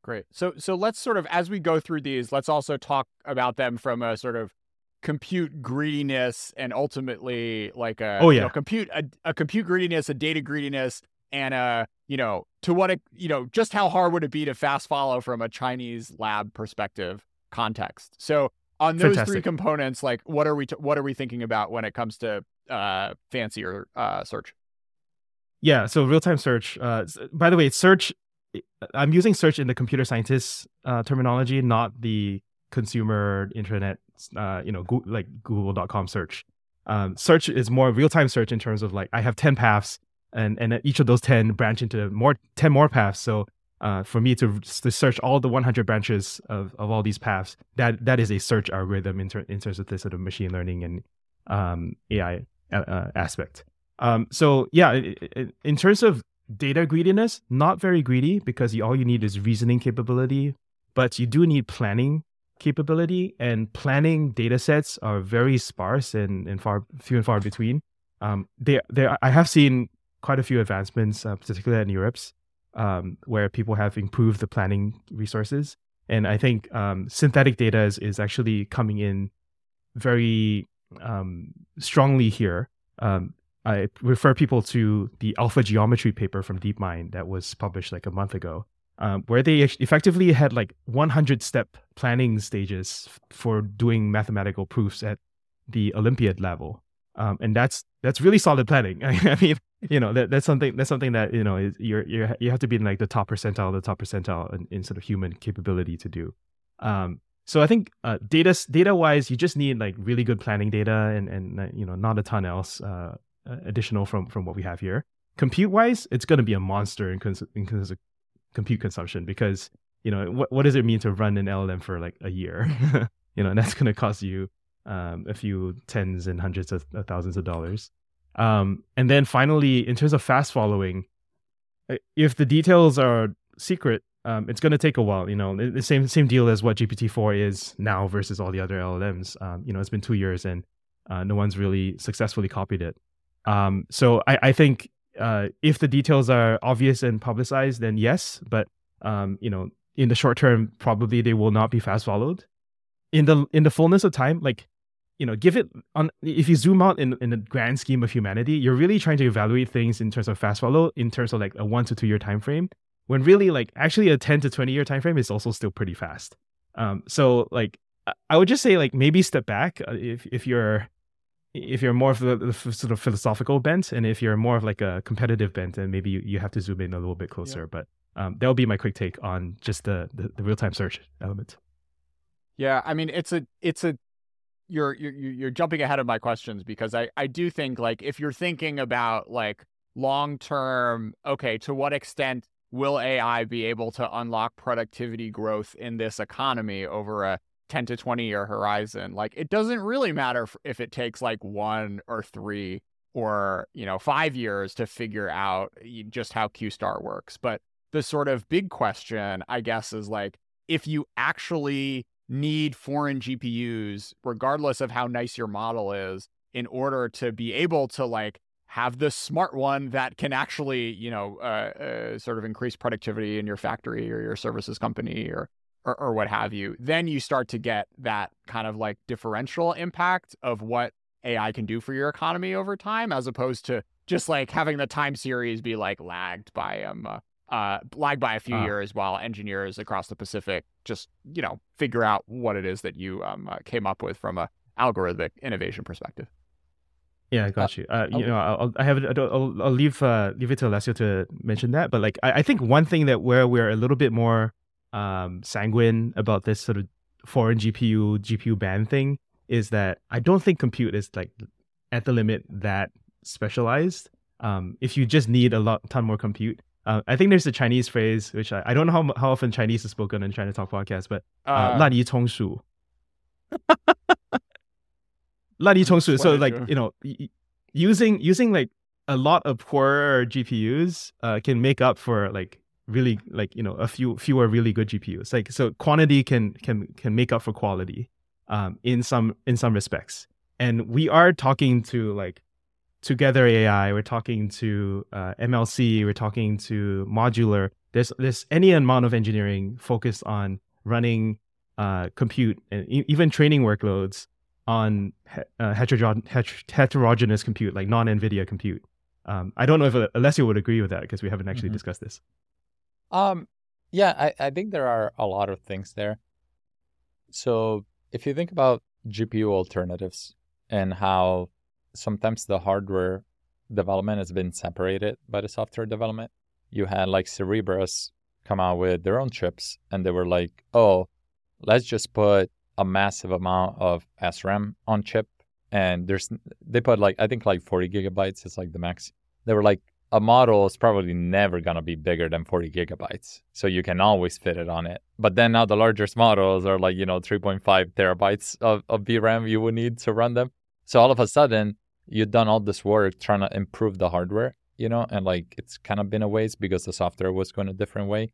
Great. So so let's sort of as we go through these, let's also talk about them from a sort of compute greediness and ultimately like a oh yeah you know, compute a, a compute greediness, a data greediness, and a you know to what a you know just how hard would it be to fast follow from a Chinese lab perspective context. So on those Fantastic. three components, like what are we t- what are we thinking about when it comes to uh, fancier uh, search? Yeah, so real time search. Uh, by the way, search. I'm using search in the computer scientist uh, terminology, not the consumer internet. Uh, you know, go- like Google.com search. Um, search is more real time search in terms of like I have ten paths. and and each of those 10 branch into more 10 more paths so uh, for me to, to search all the 100 branches of, of all these paths that that is a search algorithm in, ter- in terms of this sort of machine learning and um, ai uh, uh, aspect um, so yeah in terms of data greediness not very greedy because you, all you need is reasoning capability but you do need planning capability and planning data sets are very sparse and, and far few and far between um, there, there, I have seen quite a few advancements, uh, particularly in NeurIPS, um, where people have improved the planning resources. And I think um, synthetic data is, is actually coming in very um, strongly here. I refer people to the AlphaGeometry paper from DeepMind that was published like a month ago, um, where they effectively had like 100 step planning stages for doing mathematical proofs at the Olympiad level. Um, and that's that's really solid planning. I mean, you know, that, that's something that's something that you know is, you're you're you have to be in like the top percentile, the top percentile in, in sort of human capability to do. Um, so I think uh, data data wise, you just need like really good planning data and and uh, you know not a ton else uh, additional from from what we have here. Compute wise, it's going to be a monster in, cons- in compute consumption because you know what what does it mean to run an LLM for like a year? you know, and that's going to cost you um, a few tens and hundreds of, thousands of dollars. Um, and then finally, in terms of fast following, uh, if the details are secret, um, it's going to take a while. You know, the same same deal as what GPT four is now versus all the other LLMs. Um, you know, it's been two years and uh, no one's really successfully copied it. Um, so I, I think uh, if the details are obvious and publicized, then yes. But um, you know, in the short term, probably they will not be fast followed. In the in the fullness of time, like you know, give it on. If you zoom out in in the grand scheme of humanity, you're really trying to evaluate things in terms of fast follow, in terms of like a one to two year time frame. When really, like, actually, a ten to twenty year time frame is also still pretty fast. Um, so like, I would just say like maybe step back uh, if if you're if you're more of the, the, sort of philosophical bent, and if you're more of like a competitive bent, then maybe you, you have to zoom in a little bit closer. Yeah. But um, that'll be my quick take on just the, the, the real time search element. Yeah, I mean it's a it's a you're you're you're jumping ahead of my questions because I I do think like if you're thinking about like long term, okay, to what extent will AI be able to unlock productivity growth in this economy over a 10 to 20 year horizon? Like it doesn't really matter if it takes like one or three or you know five years to figure out just how QStar works, but the sort of big question, I guess, is like if you actually need foreign GPUs, regardless of how nice your model is, in order to be able to like have the smart one that can actually, you know, uh, uh, sort of increase productivity in your factory or your services company or, or, or what have you. Then you start to get that kind of like differential impact of what AI can do for your economy over time, as opposed to just like having the time series be like lagged by um uh, uh, lag by a few uh. years while engineers across the Pacific just, you know, figure out what it is that you um, uh, came up with from a algorithmic innovation perspective. Yeah, I uh, got you. Uh, you know, I'll, I have, I'll, I'll leave, uh, leave it to Alessio to mention that. But like, I, I think one thing that where we're a little bit more um, sanguine about this sort of foreign GPU, GPU ban thing is that I don't think compute is like at the limit that specialized. Um, if you just need a lot, ton more compute, uh, I think there's a Chinese phrase which I, I don't know how, how often Chinese is spoken in China Talk podcast, but uh, 滥竽充数.滥竽充数. So like you know, using using like a lot of poorer GPUs uh, can make up for like really like you know a few fewer really good GPUs. Like so, quantity can can can make up for quality um, in some in some respects. And we are talking to like Together AI, we're talking to uh, MLC, we're talking to modular. There's there's any amount of engineering focused on running uh, compute and e- even training workloads on he- uh, heterogen- het- heterogeneous compute, like non NVIDIA compute. Um, I don't know if Alessio would agree with that because we haven't actually mm-hmm. discussed this. Um, yeah, I, I think there are a lot of things there. So if you think about GPU alternatives and how sometimes the hardware development has been separated by the software development. You had like Cerebras come out with their own chips, and they were like, "Oh, let's just put a massive amount of SRAM on chip." And there's they put like I think like 40 gigabytes is like the max. They were like, a model is probably never going to be bigger than 40 gigabytes. So you can always fit it on it. But then now the largest models are like, you know, 3.5 terabytes of, of VRAM you would need to run them. So all of a sudden, you've done all this work trying to improve the hardware, you know, and like it's kind of been a waste because the software was going a different way.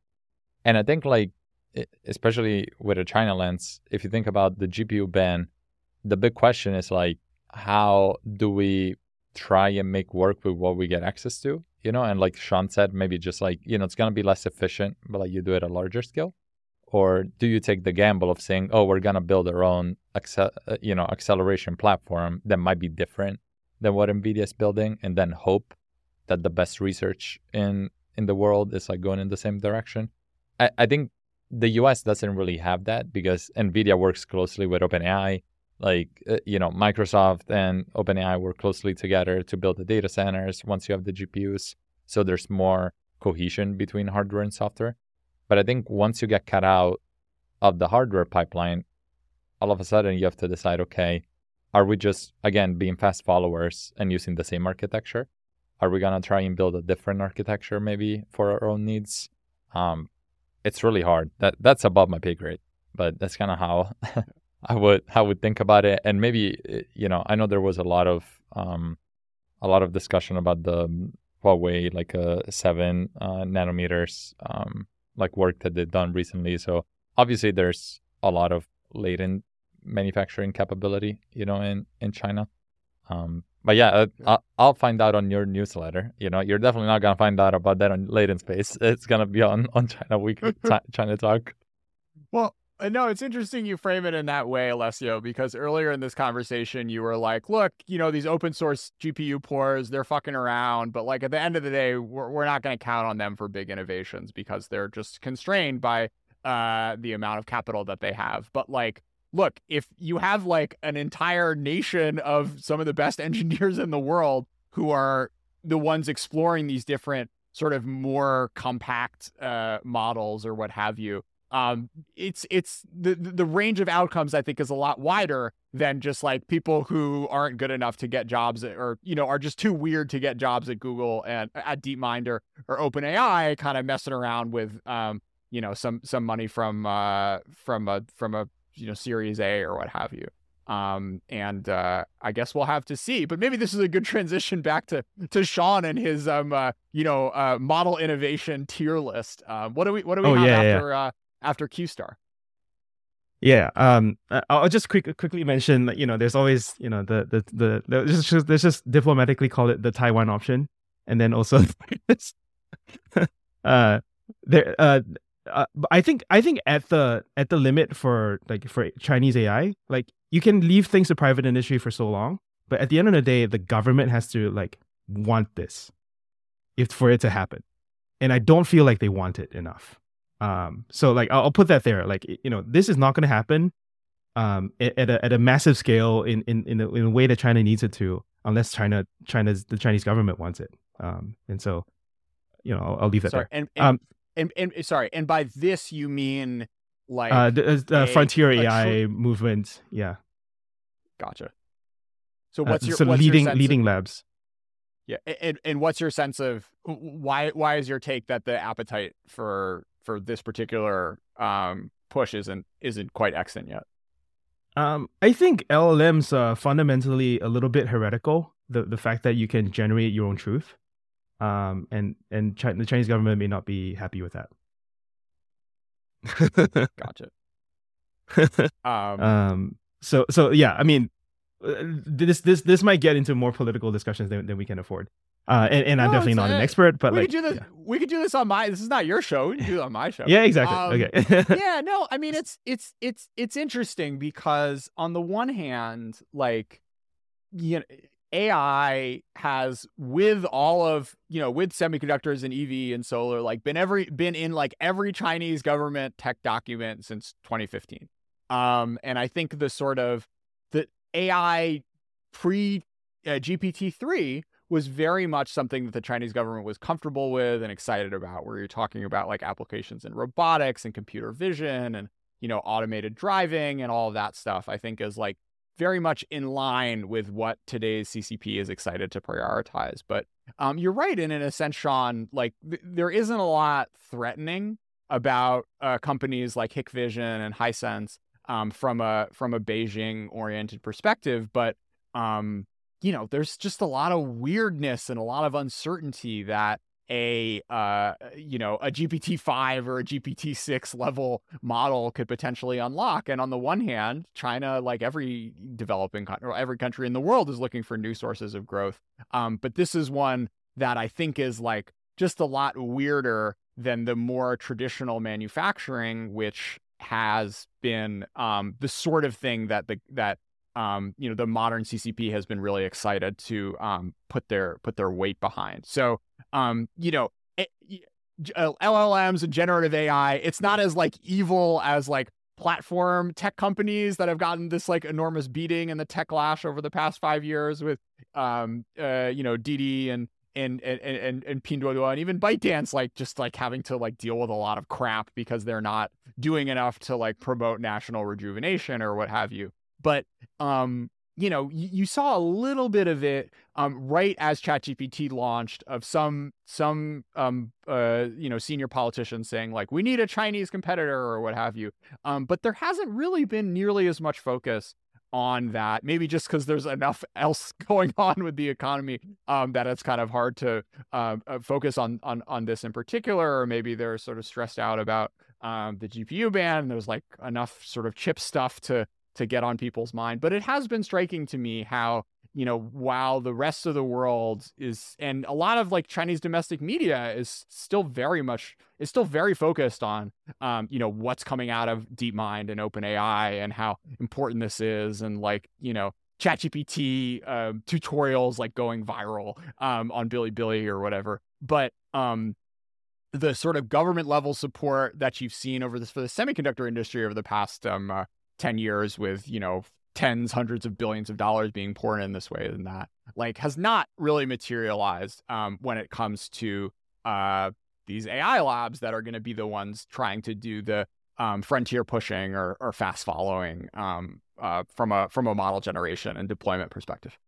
And I think like, especially with a China lens, if you think about the GPU ban, the big question is like, how do we try and make work with what we get access to, you know, and like Sean said, maybe just like, you know, it's to be less efficient, but like you do it at a larger scale. Or do you take the gamble of saying, oh, we're to build our own, accel- uh, you know, acceleration platform that might be different than what NVIDIA is building and then hope that the best research in, in the world is like going in the same direction? I, I think the US doesn't really have that because NVIDIA works closely with OpenAI like uh, you know microsoft and openai work closely together to build the data centers once you have the gpus so there's more cohesion between hardware and software. But i think once you get cut out of the hardware pipeline all of a sudden you have to decide okay are we just again being fast followers and using the same architecture? Are we going to try and build a different architecture maybe for our own needs? Um, it's really hard. That that's above my pay grade but that's kind of how I would I would think about it, and maybe eh, you know I know there was a lot of um, a lot of discussion about the Huawei like a uh, seven uh, nanometers um, like work that they've done recently. So obviously there's a lot of latent manufacturing capability, you know, in in China. Um, but yeah, uh, I'll, I'll find out on your newsletter. You know, you're definitely not gonna find out about that on Latent Space. It's gonna be on on China Week, China Talk. Well, no, it's interesting you frame it in that way, Alessio, because earlier in this conversation, you were like, look, you know, these open source GPU poors, they're fucking around. But like at the end of the day, we're, we're not going to count on them for big innovations because they're just constrained by uh, the amount of capital that they have. But like, look, if you have like an entire nation of some of the best engineers in the world who are the ones exploring these different sort of more compact uh, models or what have you, um, it's it's the the range of outcomes I think is a lot wider than just like people who aren't good enough to get jobs or you know are just too weird to get jobs at Google and at DeepMind or or OpenAI, kind of messing around with um you know some some money from uh from a from a you know Series A or what have you. Um, and uh, I guess we'll have to see. But maybe this is a good transition back to to Sean and his um, uh, you know, uh, model innovation tier list. Um, what do we what do we oh, have yeah, after yeah. Uh, after Q Star. Yeah, um, I'll just quick, quickly mention that you know there's always you know the the the, the let's just, let's just diplomatically call it the Taiwan option, and then also uh there uh, uh I think I think at the at the limit for like for Chinese AI like you can leave things to private industry for so long, but at the end of the day the government has to like want this if for it to happen, and I don't feel like they want it enough. Um, so like I'll, I'll put that there. Like you know, this is not going to happen um, at a at a massive scale in in in a, in a way that China needs it to, unless China China's the Chinese government wants it. Um, and so, you know, I'll, I'll leave that sorry, there. And and, um, and, and and sorry, and by this you mean like uh, the, the a, frontier AI tr- movement. Yeah. Gotcha. So what's uh, your so what's leading your leading of, labs? Yeah, and and what's your sense of why why is your take that the appetite for for this particular um, push isn't isn't quite extant yet. Um, I think LLMs are fundamentally a little bit heretical. The the fact that you can generate your own truth, um, and and the Chinese government may not be happy with that. gotcha. um, um, so so yeah, I mean, uh, this this this might get into more political discussions than, than we can afford. Uh, and, and no, I'm definitely not an expert, but we like, could do this. Yeah. We could do this on my. This is not your show. We can do it on my show. yeah, exactly. Um, okay. yeah, no. I mean, it's it's it's it's interesting because on the one hand, like, you know, AI has with all of you know with semiconductors and EV and solar, like, been every been in like every Chinese government tech document since 2015. Um, and I think the sort of the AI pre uh, GPT three was very much something that the Chinese government was comfortable with and excited about, where you're talking about like applications in robotics and computer vision and, you know, automated driving and all that stuff, I think is like very much in line with what today's CCP is excited to prioritize. But um, you're right in a sense, Sean. Like th- there isn't a lot threatening about uh, companies like Hikvision and Hisense um, from a from a Beijing oriented perspective, but um, you know, there's just a lot of weirdness and a lot of uncertainty that a uh, you know a GPT five or a GPT six level model could potentially unlock. And on the one hand, China, like every developing country, or every country in the world, is looking for new sources of growth. Um, but this is one that I think is like just a lot weirder than the more traditional manufacturing, which has been um, the sort of thing that the that um, you know the modern CCP has been really excited to um, put their put their weight behind. So um, you know it, uh, LLMs and generative AI, it's not as like evil as like platform tech companies that have gotten this like enormous beating in the tech lash over the past five years with um uh you know Didi and and and and and Pinduoduo and even ByteDance like just like having to like deal with a lot of crap because they're not doing enough to like promote national rejuvenation or what have you. But um you know, you, you saw a little bit of it um, right as ChatGPT launched of some some um, uh, you know senior politicians saying like we need a Chinese competitor or what have you. Um, but there hasn't really been nearly as much focus on that. Maybe just because there's enough else going on with the economy um, that it's kind of hard to uh, uh, focus on on on this in particular, or maybe they're sort of stressed out about um, the GPU ban. There's like enough sort of chip stuff to to get on people's mind. But it has been striking to me how you know, while the rest of the world is, and a lot of like Chinese domestic media is still very much, is still very focused on, um, you know, what's coming out of DeepMind and OpenAI and how important this is. And like, you know, ChatGPT uh, tutorials like going viral um, on Bilibili or whatever. But um, the sort of government level support that you've seen over this for the semiconductor industry over the past um, uh, 10 years with, you know, tens, hundreds of billions of dollars being poured in this way than that, like has not really materialized um, when it comes to uh, these AI labs that are going to be the ones trying to do the um, frontier pushing or, or fast following um, uh, from a from a model generation and deployment perspective.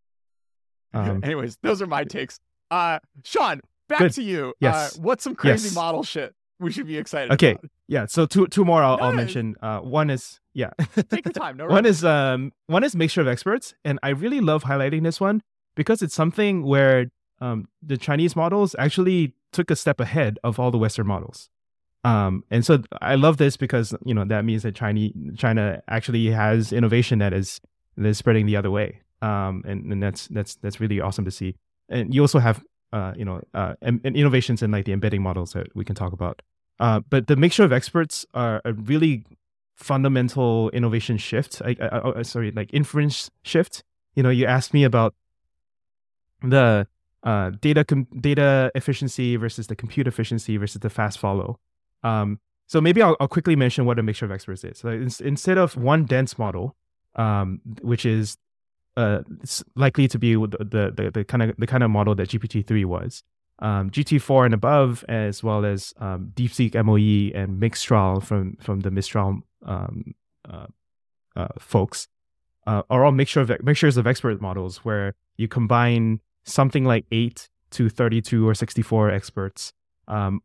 Um, Anyways, those are my takes. Uh, Sean, back good. to you. Uh, yes. Uh, what's some crazy yes. model shit we should be excited okay. About? Yeah. So two two more I'll, no, I'll mention. Uh, one is yeah. Take your time. No one is um one is mixture of experts, and I really love highlighting this one because it's something where um the Chinese models actually took a step ahead of all the Western models. Um, and so I love this because you know that means that China China actually has innovation that is that is spreading the other way. Um, and, and that's that's that's really awesome to see. And you also have uh, you know, uh, and, and, innovations in like the embedding models that we can talk about. Uh, but the mixture of experts are a really fundamental innovation shift. I, I, I, sorry, like inference shift. You know, you asked me about the uh, data com- data efficiency versus the compute efficiency versus the fast follow. Um, so maybe I'll, I'll, quickly mention what a mixture of experts is. So in, instead of one dense model, um, which is uh, likely to be the, the, the, kind of the kind of model that GPT three was, um, GPT-4 and above, as well as um, DeepSeek MOE and Mixtral from from the Mistral um, uh, uh, folks, uh, are all mixture of mixtures of expert models where you combine something like eight to 32 or 64 experts um,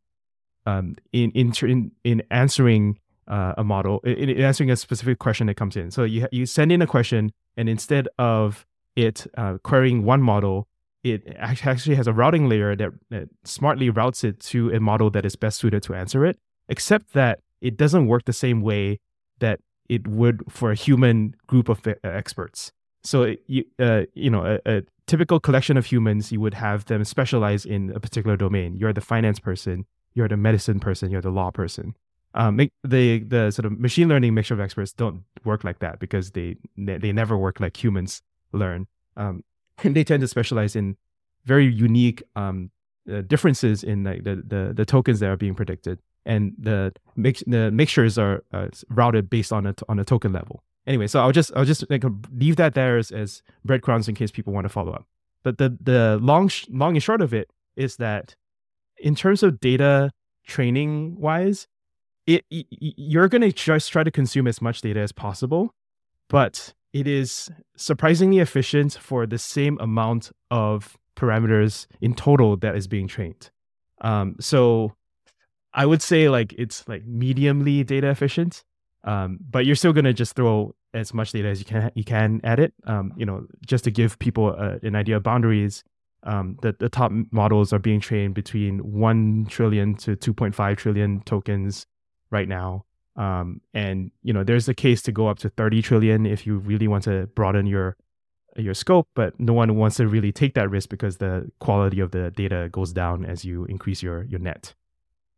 um, in, in in answering uh, a model, in, in, answering a specific question that comes in. So you you send in a question, and instead of it uh, querying one model, it actually has a routing layer that, that, smartly routes it to a model that is best suited to answer it, except that it doesn't work the same way that it would for a human group of experts. So, you, uh, you know, a, a, typical collection of humans, you would have them specialize in a particular domain. You're the finance person, you're the medicine person, you're the law person. Um, the the sort of machine learning mixture of experts don't work like that because they they never work like humans learn. Um, and they tend to specialize in very unique um, uh, differences in like the, the, the tokens that are being predicted, and the mix the mixtures are uh, routed based on a on a token level. Anyway, so I'll just I'll just like leave that there as, as breadcrumbs in case people want to follow up. But the the long sh- long and short of it is that in terms of data training wise, it, you're going to just try to consume as much data as possible, but it is surprisingly efficient for the same amount of parameters in total that is being trained. Um, so I would say like it's like mediumly data efficient, um, but you're still gonna just throw as much data as you can you can at it. Um, you know, just to give people a, an idea of boundaries. Um, the, the top models are being trained between 1 trillion to 2.5 trillion tokens right now. Um, and you know, there's a case to go up to 30 trillion if you really want to broaden your your scope, but no one wants to really take that risk because the quality of the data goes down as you increase your your net.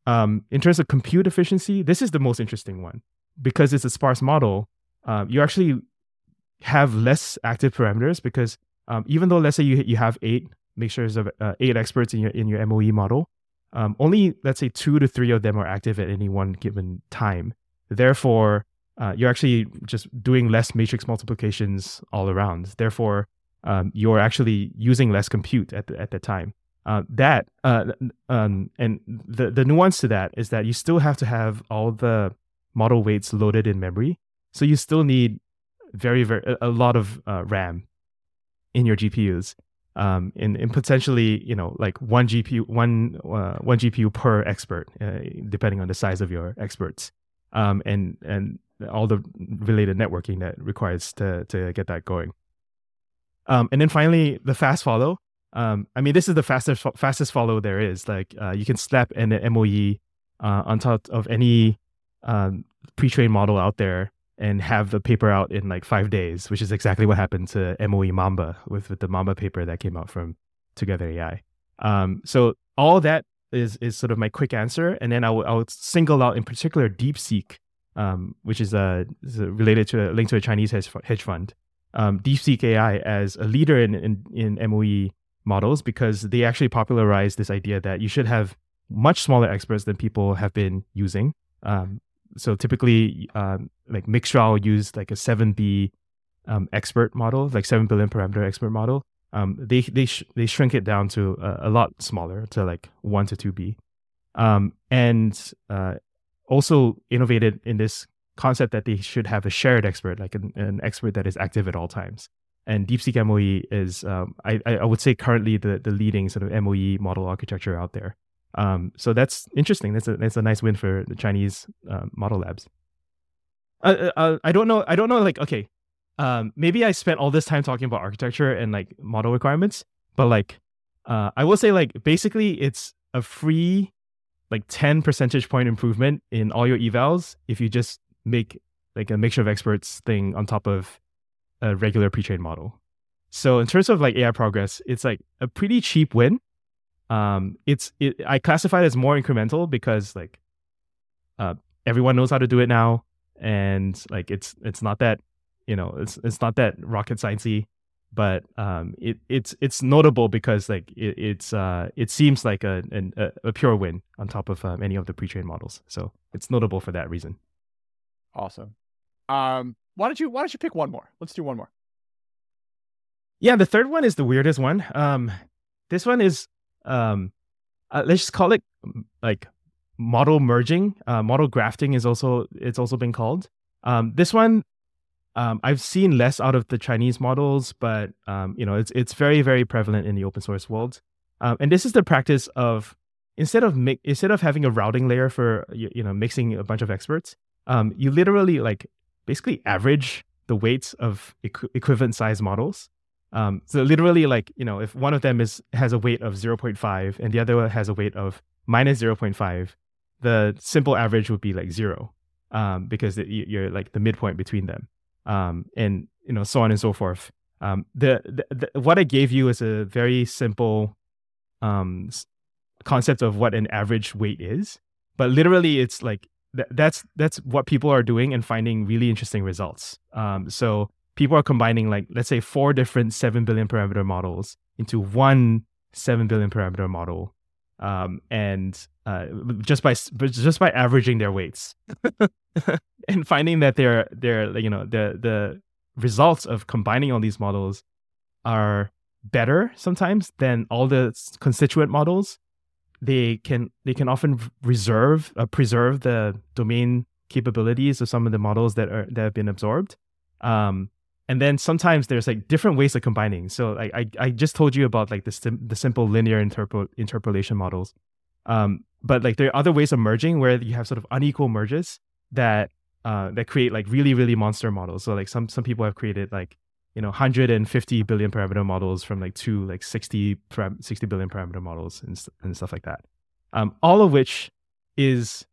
Um, in terms of compute efficiency, this is the most interesting one because it's a sparse model. Uh, you actually have less active parameters because um, even though let's say you you have eight mixtures of uh, eight experts in your in your MOE model, um, only let's say two to three of them are active at any one given time. Therefore, uh, you're actually just doing less matrix multiplications all around. Therefore, um, you're actually using less compute at the, at the time. Uh, that uh, um, and the the nuance to that is that you still have to have all the model weights loaded in memory, so you still need very very a lot of uh, RAM in your GPUs, um, and, and potentially you know like one GPU one uh, one GPU per expert, uh, depending on the size of your experts, um, and and all the related networking that requires to to get that going. Um, and then finally, the fast follow. Um, I mean, this is the fastest fastest follow there is. Like, uh, you can slap an MOE uh, on top of any um, pre-trained model out there and have the paper out in like five days, which is exactly what happened to MOE Mamba with, with the Mamba paper that came out from Together AI. Um, so all that is is sort of my quick answer, and then I will I would single out in particular DeepSeek, um, which is, uh, is related to a link to a Chinese hedge fund. Um, DeepSeek AI as a leader in, in, in MOE models because they actually popularized this idea that you should have much smaller experts than people have been using. Um, so typically, um, like Mixtral use like a 7B um, expert model, like 7 billion parameter expert model. Um, they they sh- they shrink it down to a, a, lot smaller to like 1 to 2B. Um, and uh, also innovated in this concept that they should have a shared expert, like an, an expert that is active at all times and DeepSeek MOE is, um, I, I would say, currently the, the leading sort of MOE model architecture out there. Um, so that's interesting. That's a that's a nice win for the Chinese uh, model labs. Uh, uh, uh, I don't know. I don't know. Like, okay, um, maybe I spent all this time talking about architecture and like model requirements, but like, uh, I will say like basically it's a free, like ten percentage point improvement in all your evals if you just make like a mixture of experts thing on top of a regular pre-trained model. So in terms of like AI progress, it's like a pretty cheap win. Um, it's it, I classify it as more incremental because like uh, everyone knows how to do it now, and like it's it's not that you know it's it's not that rocket sciencey, but um, it it's it's notable because like it, it's uh it seems like a, an, a a pure win on top of um, any of the pre-trained models. So it's notable for that reason. Awesome. Um, why don't you why don't you pick one more? Let's do one more. Yeah, the third one is the weirdest one. Um, this one is um, uh, let's just call it like model merging. Uh, model grafting is also it's also been called. Um, this one um, I've seen less out of the Chinese models, but um, you know it's it's very very prevalent in the open source world. Um, and this is the practice of instead of mi- instead of having a routing layer for you, you know mixing a bunch of experts, um, you literally like basically average the weights of equ- equivalent size models. Um, so literally, like you know, if one of them is has a weight of 0.5 and the other has a weight of minus 0.5, the simple average would be like zero, um, because it, you're like the midpoint between them, um, and you know, so on and so forth. Um, the, the, the what I gave you is a very simple um, concept of what an average weight is, but literally, it's like that's that's what people are doing and finding really interesting results. Um, so people are combining like let's say four different seven billion parameter models into one seven billion parameter model, um, and uh, just by just by averaging their weights and finding that they're they're you know the the results of combining all these models are better sometimes than all the constituent models they can they can often reserve uh, preserve the domain capabilities of some of the models that are that have been absorbed. Um, and then sometimes there's like different ways of combining. So like I, I just told you about like the sim- the simple linear interpol- interpolation models. Um, but like there are other ways of merging where you have sort of unequal merges that uh, that create like really really monster models. So like some some people have created like you know 150 billion parameter models from like two like 60 param- 60 billion parameter models and, and stuff like that. Um, all of which is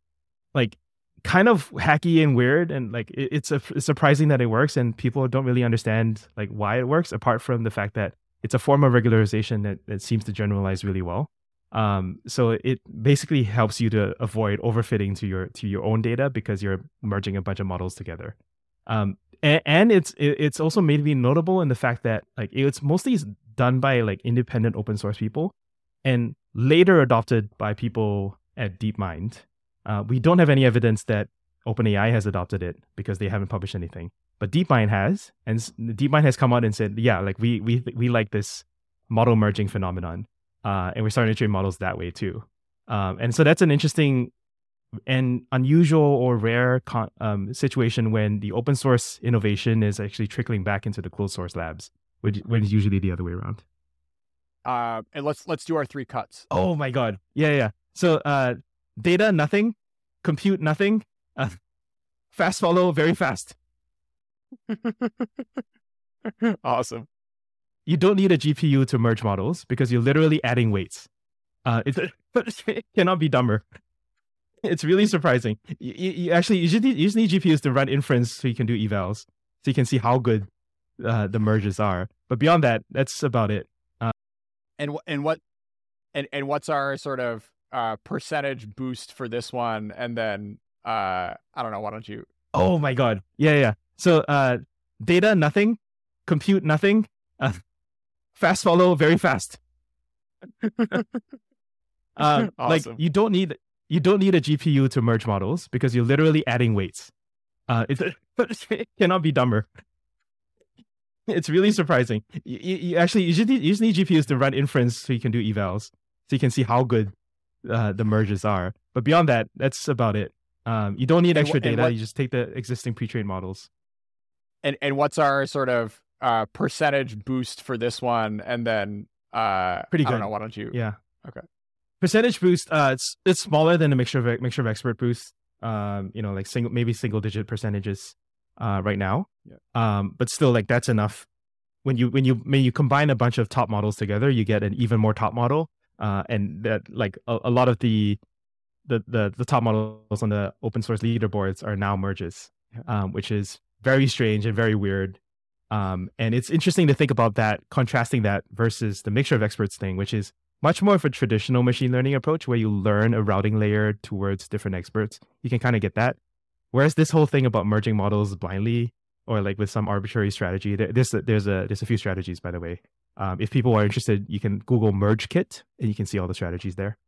like kind of hacky and weird and like it, it's, a, it's surprising that it works and people don't really understand like why it works apart from the fact that it's a form of regularization that, that seems to generalize really well. Um, so it basically helps you to avoid overfitting to your to your own data because you're merging a bunch of models together. Um, and, and it's it, it's also made me notable in the fact that like it's mostly done by like independent open source people and later adopted by people at DeepMind uh, we don't have any evidence that OpenAI has adopted it because they haven't published anything. But DeepMind has, and DeepMind has come out and said, yeah, like we we we like this model merging phenomenon, uh, and we're starting to train models that way too. Um, and so that's an interesting and unusual or rare con- um, situation when the open source innovation is actually trickling back into the closed source labs, which when it's usually the other way around. Uh, and let's let's do our three cuts. Oh my god, yeah, yeah. So uh, data nothing, compute nothing, uh, fast follow very fast. awesome. You don't need a GPU to merge models because you're literally adding weights. Uh, it, cannot be dumber. It's really surprising. You, you actually you just, need, you just need GPUs to run inference so you can do evals, so you can see how good uh, the merges are. But beyond that, that's about it. Uh, and and what and and what's our sort of uh, percentage boost for this one, and then uh, I don't know. Why don't you? Oh my god! Yeah, yeah. So uh, data nothing, compute nothing, uh, fast follow very fast. uh, awesome. Like you don't need you don't need a GPU to merge models because you're literally adding weights. Uh, it, it cannot be dumber. It's really surprising. You, you, actually you just, need, you just need GPUs to run inference so you can do evals, so you can see how good uh, the merges are. But beyond that, that's about it. Um, you don't need extra data. What, you just take the existing pre-trained models. And and what's our sort of uh, percentage boost for this one? And then uh, pretty good. I don't know. Why don't you? Yeah. Okay. Percentage boost. Uh, it's it's smaller than a mixture of mixture of expert boost. Um, you know, like single maybe single digit percentages. Uh, right now. Yeah. Um, but still, like that's enough. When you when you when you combine a bunch of top models together, you get an even more top model uh, and that like a, a, lot of the, the the the top models on the open source leaderboards are now merges, um, which is very strange and very weird. Um, and it's interesting to think about that, contrasting that versus the mixture of experts thing, which is much more of a traditional machine learning approach where you learn a routing layer towards different experts. You can kind of get that. Whereas this whole thing about merging models blindly or like with some arbitrary strategy, there's there's a there's a few strategies by the way um, if people are interested, you can Google Merge Kit and you can see all the strategies there.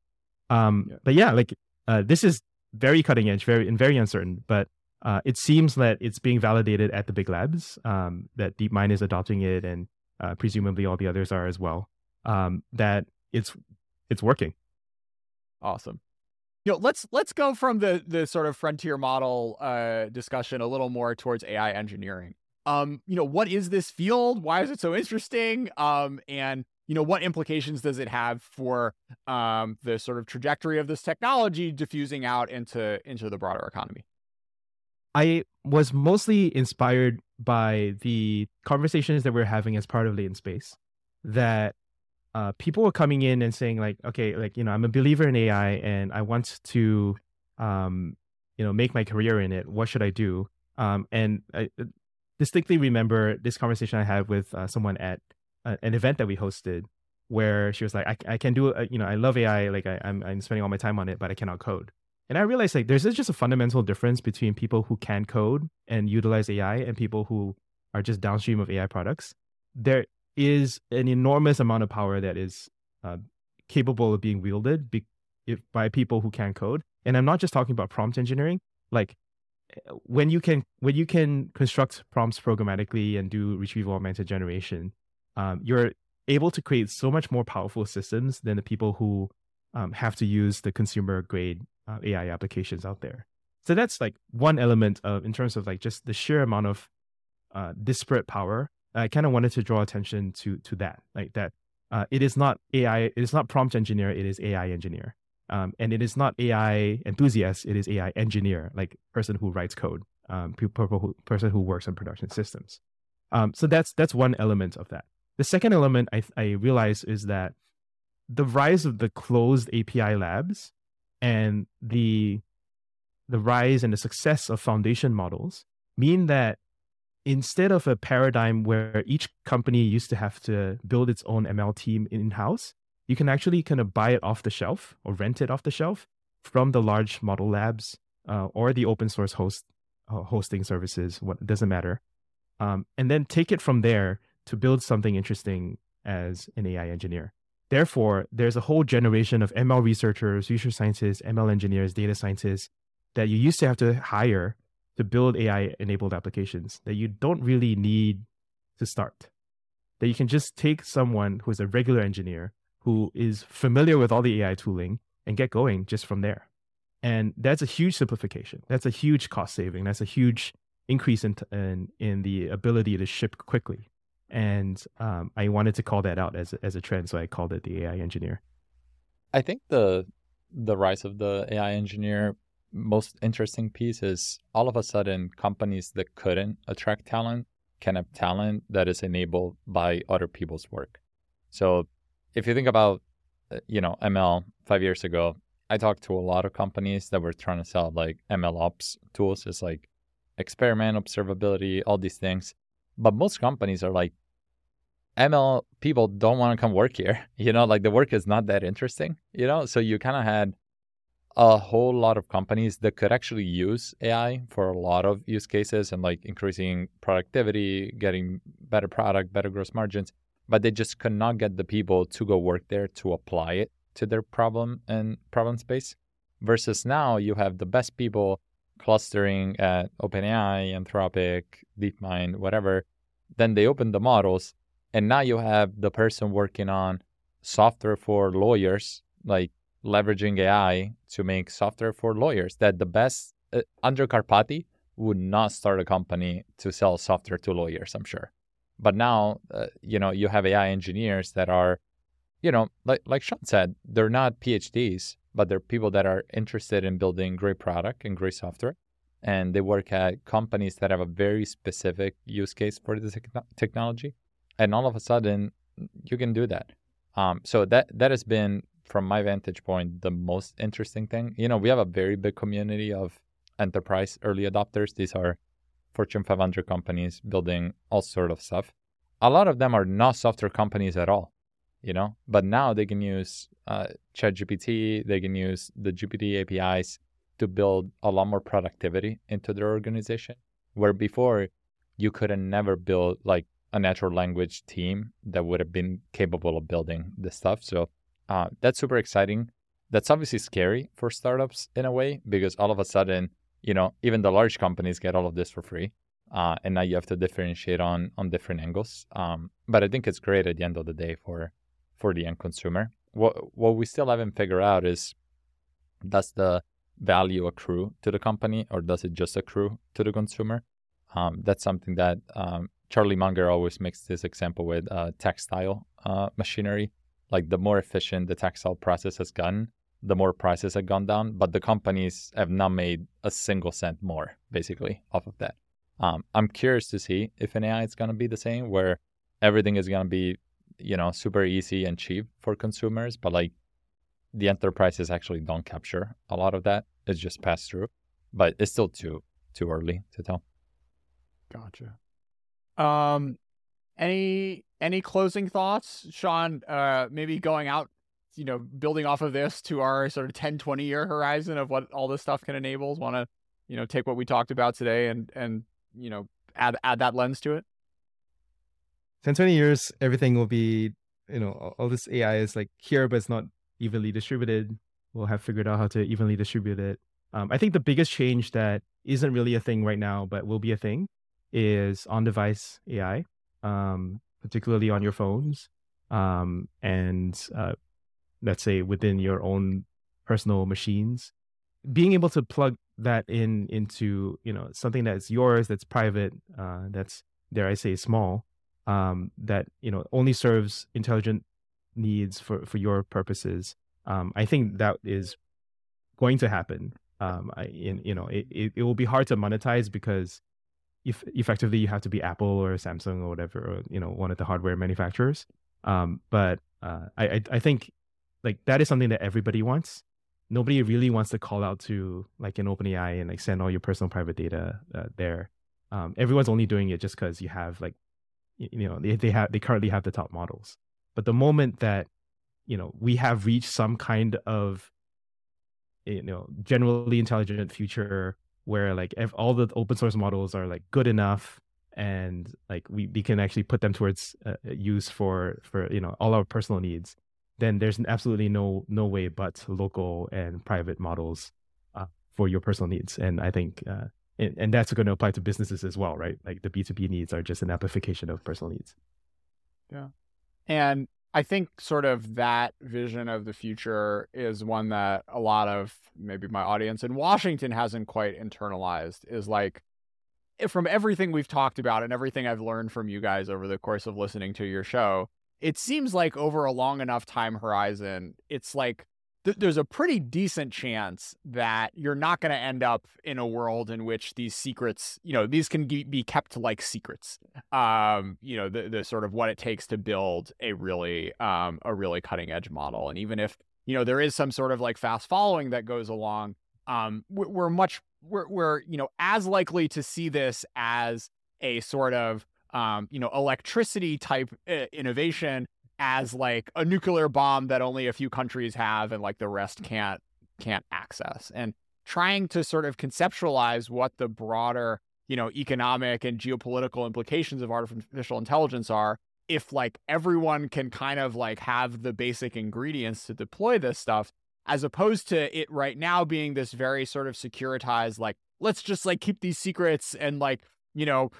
Um, yeah. But yeah, like uh, this is very cutting edge, very and very uncertain. But uh, it seems that it's being validated at the big labs. Um, that DeepMind is adopting it, and uh, presumably all the others are as well. Um, that it's it's working. Awesome. You know, let's let's go from the the sort of frontier model uh, discussion a little more towards AI engineering um, you know, what is this field? Why is it so interesting? Um, and you know, what implications does it have for um, the sort of trajectory of this technology diffusing out into into the broader economy? I was mostly inspired by the conversations that we're having as part of Latent Space. That uh, people were coming in and saying like, okay, like you know, I'm a believer in AI and I want to, um, you know, make my career in it. What should I do? Um, and I, distinctly remember this conversation I had with uh, someone at uh, an event that we hosted where she was like, I, I can do, uh, you know, I love AI. Like I, I'm, I'm spending all my time on it, but I cannot code. And I realized like there's just a fundamental difference between people who can code and utilize AI and people who are just downstream of AI products. There is an enormous amount of power that is uh, capable of being wielded be- if, by people who can code. And I'm not just talking about prompt engineering. Like when you can when you can construct prompts programmatically and do retrieval augmented generation, um, you're able to create so much more powerful systems than the people who um, have to use the consumer grade uh, AI applications out there. So that's like one element of in terms of like just the sheer amount of uh, disparate power, I kind of wanted to draw attention to to that, like that. Uh, it is not AI. It is not prompt engineer. It is AI engineer, um, and it is not AI enthusiast. It is AI engineer, like person who writes code, um, people who, person who works on production systems. Um, so that's that's one element of that. The second element I I realize is that the rise of the closed API labs and the the rise and the success of foundation models mean that instead of a paradigm where each company used to have to build its own ML team in house, you can actually kind of buy it off the shelf or rent it off the shelf from the large model labs uh, or the open source host uh, hosting services. What doesn't matter, um, and then take it from there to build something interesting as an AI engineer. Therefore, there's a whole generation of ML researchers, research scientists, ML engineers, data scientists that you used to have to hire to build AI enabled applications that you don't really need to start. That you can just take someone who's a regular engineer who is familiar with all the AI tooling and get going just from there. And that's a huge simplification. That's a huge cost saving. That's a huge increase in, in, in the ability to ship quickly. And um, I wanted to call that out as, as a trend. So I called it the AI engineer. I think the the rise of the AI engineer most interesting piece is all of a sudden companies that couldn't attract talent can have talent that is enabled by other people's work. So if you think about uh, you know ML 5 years ago, I talked to a lot of companies that were trying to sell like ML ops tools. It's like experiment observability, all these things. But most companies are like ML people don't want to come work here. You know, like the work is not that interesting, you know? So you kind of had a whole lot of companies that could actually use AI for a lot of use cases and like increasing productivity, getting better product, better gross margins, but they just could not get the people to go work there to apply it to their problem and problem space. Versus now you have the best people clustering at OpenAI, Anthropic, DeepMind, whatever. Then they open the models, and now you have the person working on software for lawyers, like leveraging AI to make software for lawyers. That the best uh, Andrej Karpathy would not start a company to sell software to lawyers, I'm sure. But now, uh, you know, you have AI engineers that are, you know, like like Shawn said, they're not PhDs, but they're people that are interested in building great product and great software, and they work at companies that have a very specific use case for this technology, and all of a sudden, you can do that. Um, so that that has been from my vantage point, the most interesting thing. You know, we have a very big community of enterprise early adopters. These are Fortune 500 companies building all sort of stuff. A lot of them are not software companies at all, you know, but now they can use uh, ChatGPT, they can use the GPT APIs to build a lot more productivity into their organization. Where before you could have never built like a natural language team that would have been capable of building this stuff. So uh, that's super exciting. That's obviously scary for startups in a way because all of a sudden, you know, even the large companies get all of this for free, uh, and now you have to differentiate on on different angles. Um, but I think it's great at the end of the day for for the end consumer. What what we still haven't figured out is does the value accrue to the company or does it just accrue to the consumer? Um, that's something that um, Charlie Munger always makes this example with uh, textile uh, machinery like the more efficient the textile process has gotten, the more prices have gone down, but the companies have not made a single cent more, basically, off of that. Um, I'm curious to see if an AI is going to be the same, where everything is going to be, you know, super easy and cheap for consumers, but like the enterprises actually don't capture a lot of that. It's just passed through, but it's still too too early to tell. Gotcha. Um, any any closing thoughts, Shawn? Uh, maybe going out, you know, building off of this to our sort of 10, 20 year horizon of what all this stuff can enable. Want to, you know, take what we talked about today and and you know add add that lens to it. 10, 20 years, everything will be, you know, all this AI is like here, but it's not evenly distributed. We'll have figured out how to evenly distribute it. Um, I think the biggest change that isn't really a thing right now, but will be a thing, is on-device AI um, particularly on your phones, um, and uh, let's say within your own personal machines. Being able to plug that in into you know something that's yours, that's private, uh, that's dare I say, small, um, that you know only serves intelligent needs for for your purposes, um, I think that is going to happen. Um, I, in, you know, it, it, it will be hard to monetize because if effectively you have to be Apple or Samsung or whatever, or you know, one of the hardware manufacturers. Um, but uh, I, I I think like that is something that everybody wants. Nobody really wants to call out to like an OpenAI and like send all your personal private data uh, there. Um, everyone's only doing it just because you have like you know they, they have they currently have the top models but the moment that you know we have reached some kind of you know generally intelligent future where like if all the open source models are like good enough and like we, we can actually put them towards uh, use for for you know all our personal needs then there's absolutely no no way but local and private models uh, for your personal needs. And i think uh, and, and that's going to apply to businesses as well right? Like the b2b needs are just an amplification of personal needs. Yeah. And I think sort of that vision of the future is one that a lot of maybe my audience in Washington hasn't quite internalized is like eh, from everything we've talked about and everything I've learned from you guys over the course of listening to your show, it seems like over a long enough time horizon, it's like th- there's a pretty decent chance that you're not going to end up in a world in which these secrets, you know, these can be kept like secrets. Um, you know, the the sort of what it takes to build a really um a really cutting edge model, and even if you know there is some sort of like fast following that goes along, um, we're, we're much we're we're you know as likely to see this as a sort of um, you know, electricity type uh, innovation as like a nuclear bomb that only a few countries have and like the rest can't can't access. And trying to sort of conceptualize what the broader you know economic and geopolitical implications of artificial intelligence are if like everyone can kind of like have the basic ingredients to deploy this stuff as opposed to it right now being this very sort of securitized like let's just like keep these secrets and like you know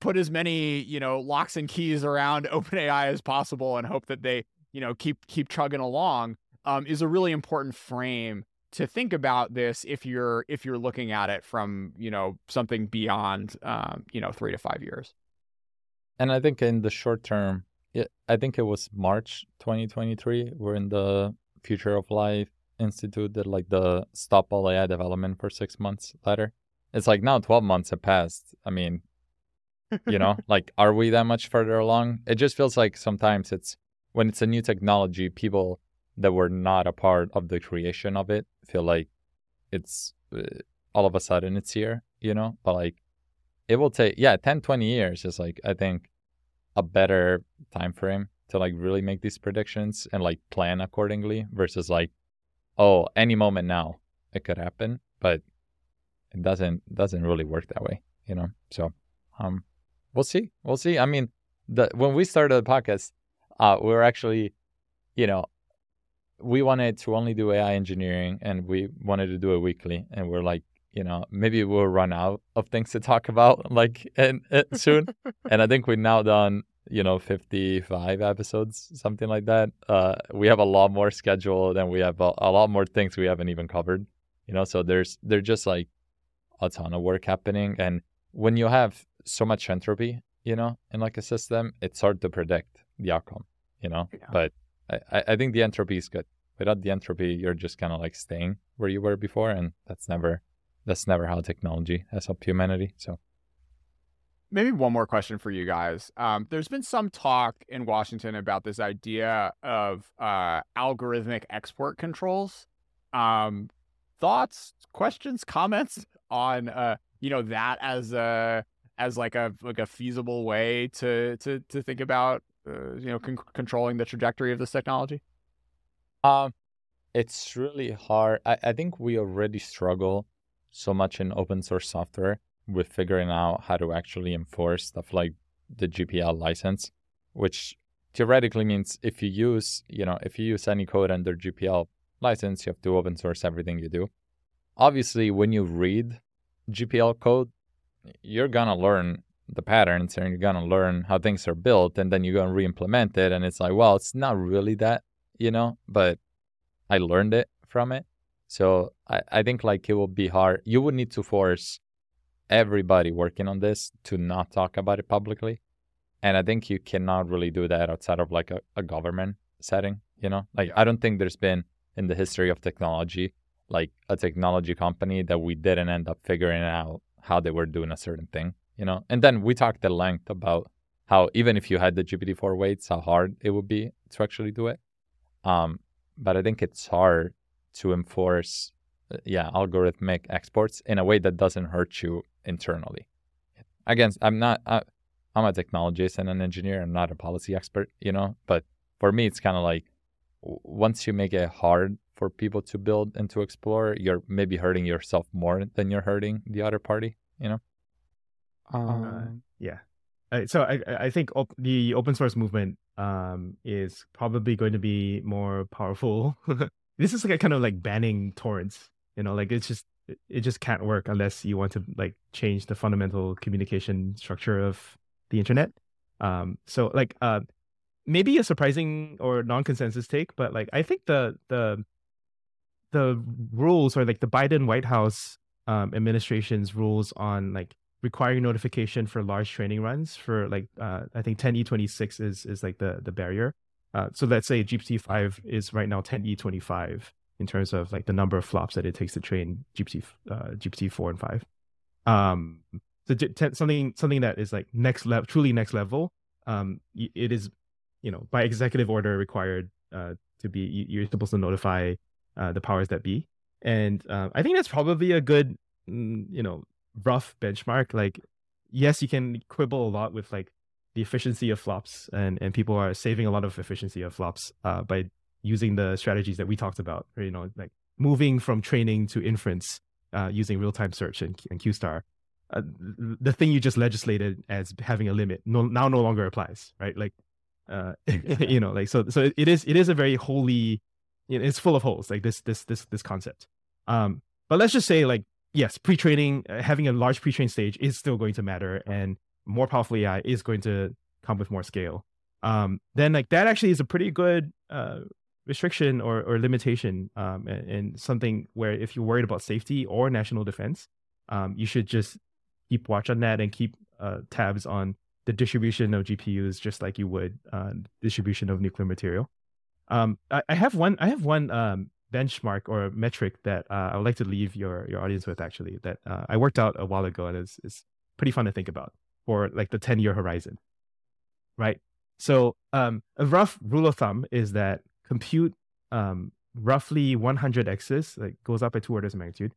put as many you know locks and keys around OpenAI as possible and hope that they you know keep keep chugging along um, is a really important frame to think about this if you're if you're looking at it from you know something beyond um, you know three to five years. And I think in the short term, it, I think it was March 2023. We're in the Future of Life Institute did like the stop all AI development for six months letter. It's like now 12 months have passed. I mean, you know like are we that much further along? It just feels like sometimes it's when it's a new technology people that were not a part of the creation of it feel like it's uh, all of a sudden it's here you know? But like it will take yeah 10 20 years is like i think a better time frame to like really make these predictions and like plan accordingly versus like oh any moment now it could happen but it doesn't doesn't really work that way you know? So um we'll see. We'll see. I mean, the when we started the podcast, uh, we were actually, you know, we wanted to only do AI engineering and we wanted to do it weekly. And we're like, you know, maybe we'll run out of things to talk about like and, and soon. and I think we've now done, you know, 55 episodes, something like that. Uh, we have a lot more scheduled and we have a, a lot more things we haven't even covered, you know, so there's, there's just like a ton of work happening. And when you have so much entropy, you know, in like a system, it's hard to predict the outcome, you know. Yeah. But I, I think the entropy is good. Without the entropy, you're just kind of like staying where you were before, and that's never that's never how technology has helped humanity. So maybe one more question for you guys. Um, there's been some talk in Washington about this idea of uh, algorithmic export controls. Um, thoughts, questions, comments on uh, you know that as a as like a like a feasible way to to to think about uh, you know con- controlling the trajectory of this technology? Um, it's really hard. I, I think we already struggle so much in open source software with figuring out how to actually enforce stuff like the GPL license, which theoretically means if you use, you know, if you use any code under GPL license, you have to open source everything you do. Obviously, when you read GPL code, you're gonna learn the patterns and you're gonna learn how things are built and then you're gonna re-implement it and it's like well it's not really that you know but i learned it from it so i, I think like it will be hard you would need to force everybody working on this to not talk about it publicly. And I think you cannot really do that outside of like a, a government setting, you know? Like I don't think there's been in the history of technology like a technology company that we didn't end up figuring out how they were doing a certain thing, you know? And then we talked at length about how even if you had the GPT-4 weights, how hard it would be to actually do it. Um, but I think it's hard to enforce, uh, yeah, algorithmic exports in a way that doesn't hurt you internally. Again, I'm not, I, I'm a technologist and an engineer. I'm not a policy expert, you know. But for me, it's kind of like once you make it hard for people to build and to explore, you're maybe hurting yourself more than you're hurting the other party, you know. Um, uh, yeah. Uh, so I I think op- the open source movement um is probably going to be more powerful. this is like a kind of like banning torrents, you know, like it's just it just can't work unless you want to like change the fundamental communication structure of the internet. Um, so like uh, maybe a surprising or non-consensus take, but like I think the the the rules or like the Biden White House um, administration's rules on like requiring notification for large training runs for like uh, I think 10e26 is is like the the barrier. Uh, so let's say GPT five is right now 10e25 in terms of like the number of flops that it takes to train GPT uh, GPT four and five. Um, so something something that is like next level, truly next level. Um, it is, you know, by executive order required uh, to be. You're supposed to notify uh, the powers that be, and uh, I think that's probably a good, mm, you know, rough benchmark. Like, yes, you can quibble a lot with like the efficiency of flops, and and people are saving a lot of efficiency of flops uh, by using the strategies that we talked about. You know, like moving from training to inference uh, using real time search and, and QStar uh, the thing you just legislated as having a limit no, now no longer applies, right? Like, uh, you know, like so so it is it is a very holy, it's full of holes like this this this this concept. Um, but let's just say like yes, pre-training, uh, having a large pre-train stage is still going to matter, and more powerful AI is going to come with more scale. Um, then like that actually is a pretty good uh, restriction or, or limitation um, and, and, something where if you're worried about safety or national defense, um, you should just keep watch on that and keep uh, tabs on the distribution of GPUs, just like you would uh, distribution of nuclear material. Um, I, I, have one. I have one um, benchmark or metric that uh, I would like to leave your your audience with. Actually, that uh, I worked out a while ago, and it's, it's pretty fun to think about for like the ten year horizon. Right. So um, a rough rule of thumb is that compute um, roughly 100 x's, like goes up by two orders of magnitude,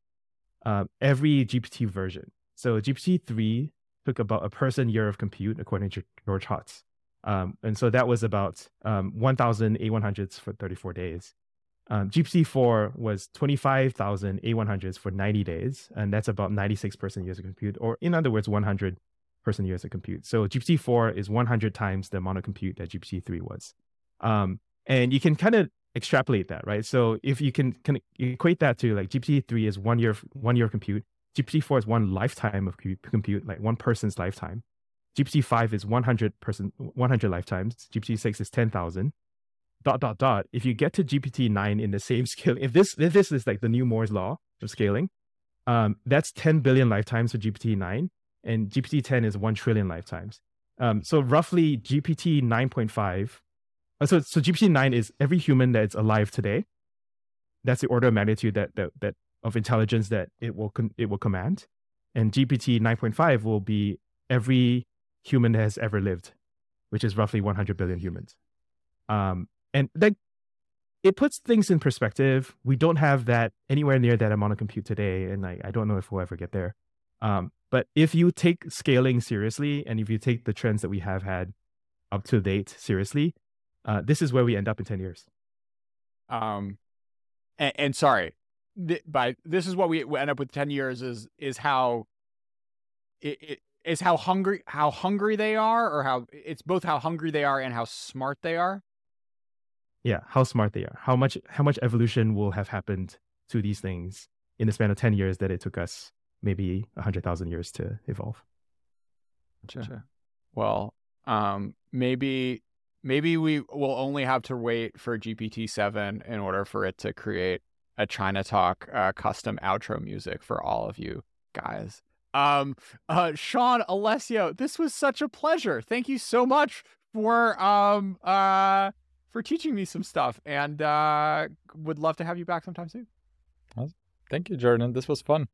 uh, every GPT version. So GPT three took about a person year of compute according to George Hotz. Um, and so that was about um, 1,000 A100s for 34 days. Um, GPT-4 was 25,000 A100s for 90 days, and that's about 96 person years of compute, or in other words, 100 person years of compute. So GPT-4 is 100 times the amount of compute that GPT-3 was. Um, and you can kind of extrapolate that, right? So if you can, can equate that to like GPT-3 is one year one year of compute, GPT-4 is one lifetime of compute, like one person's lifetime. GPT-5 is 100 person, 100 lifetimes. GPT-6 is 10,000. Dot dot dot. If you get to GPT-9 in the same scale, if this if this is like the new Moore's law of scaling, um, that's 10 billion lifetimes for GPT-9, and GPT-10 is 1 trillion lifetimes. Um, so roughly GPT 9.5. Uh, so so GPT 9 is every human that's alive today. That's the order of magnitude that that that of intelligence that it will it will command, and GPT 9.5 will be every human has ever lived, which is roughly 100 billion humans. Um, and that it puts things in perspective. We don't have that anywhere near that amount of compute today, and I, I don't know if we'll ever get there. Um, but if you take scaling seriously, and if you take the trends that we have had up to date seriously, uh, this is where we end up in 10 years. Um, and, and sorry, th- by this is what we end up with 10 years is is how it, it is how hungry how hungry they are or how it's both how hungry they are and how smart they are yeah how smart they are how much how much evolution will have happened to these things in the span of 10 years that it took us maybe 100,000 years to evolve gotcha. well um maybe maybe we will only have to wait for GPT-7 in order for it to create a ChinaTalk uh, custom outro music for all of you guys. Um, uh, Shawn, Alessio, this was such a pleasure. Thank you so much for um uh for teaching me some stuff, and uh, would love to have you back sometime soon. Thank you, Jordan. This was fun.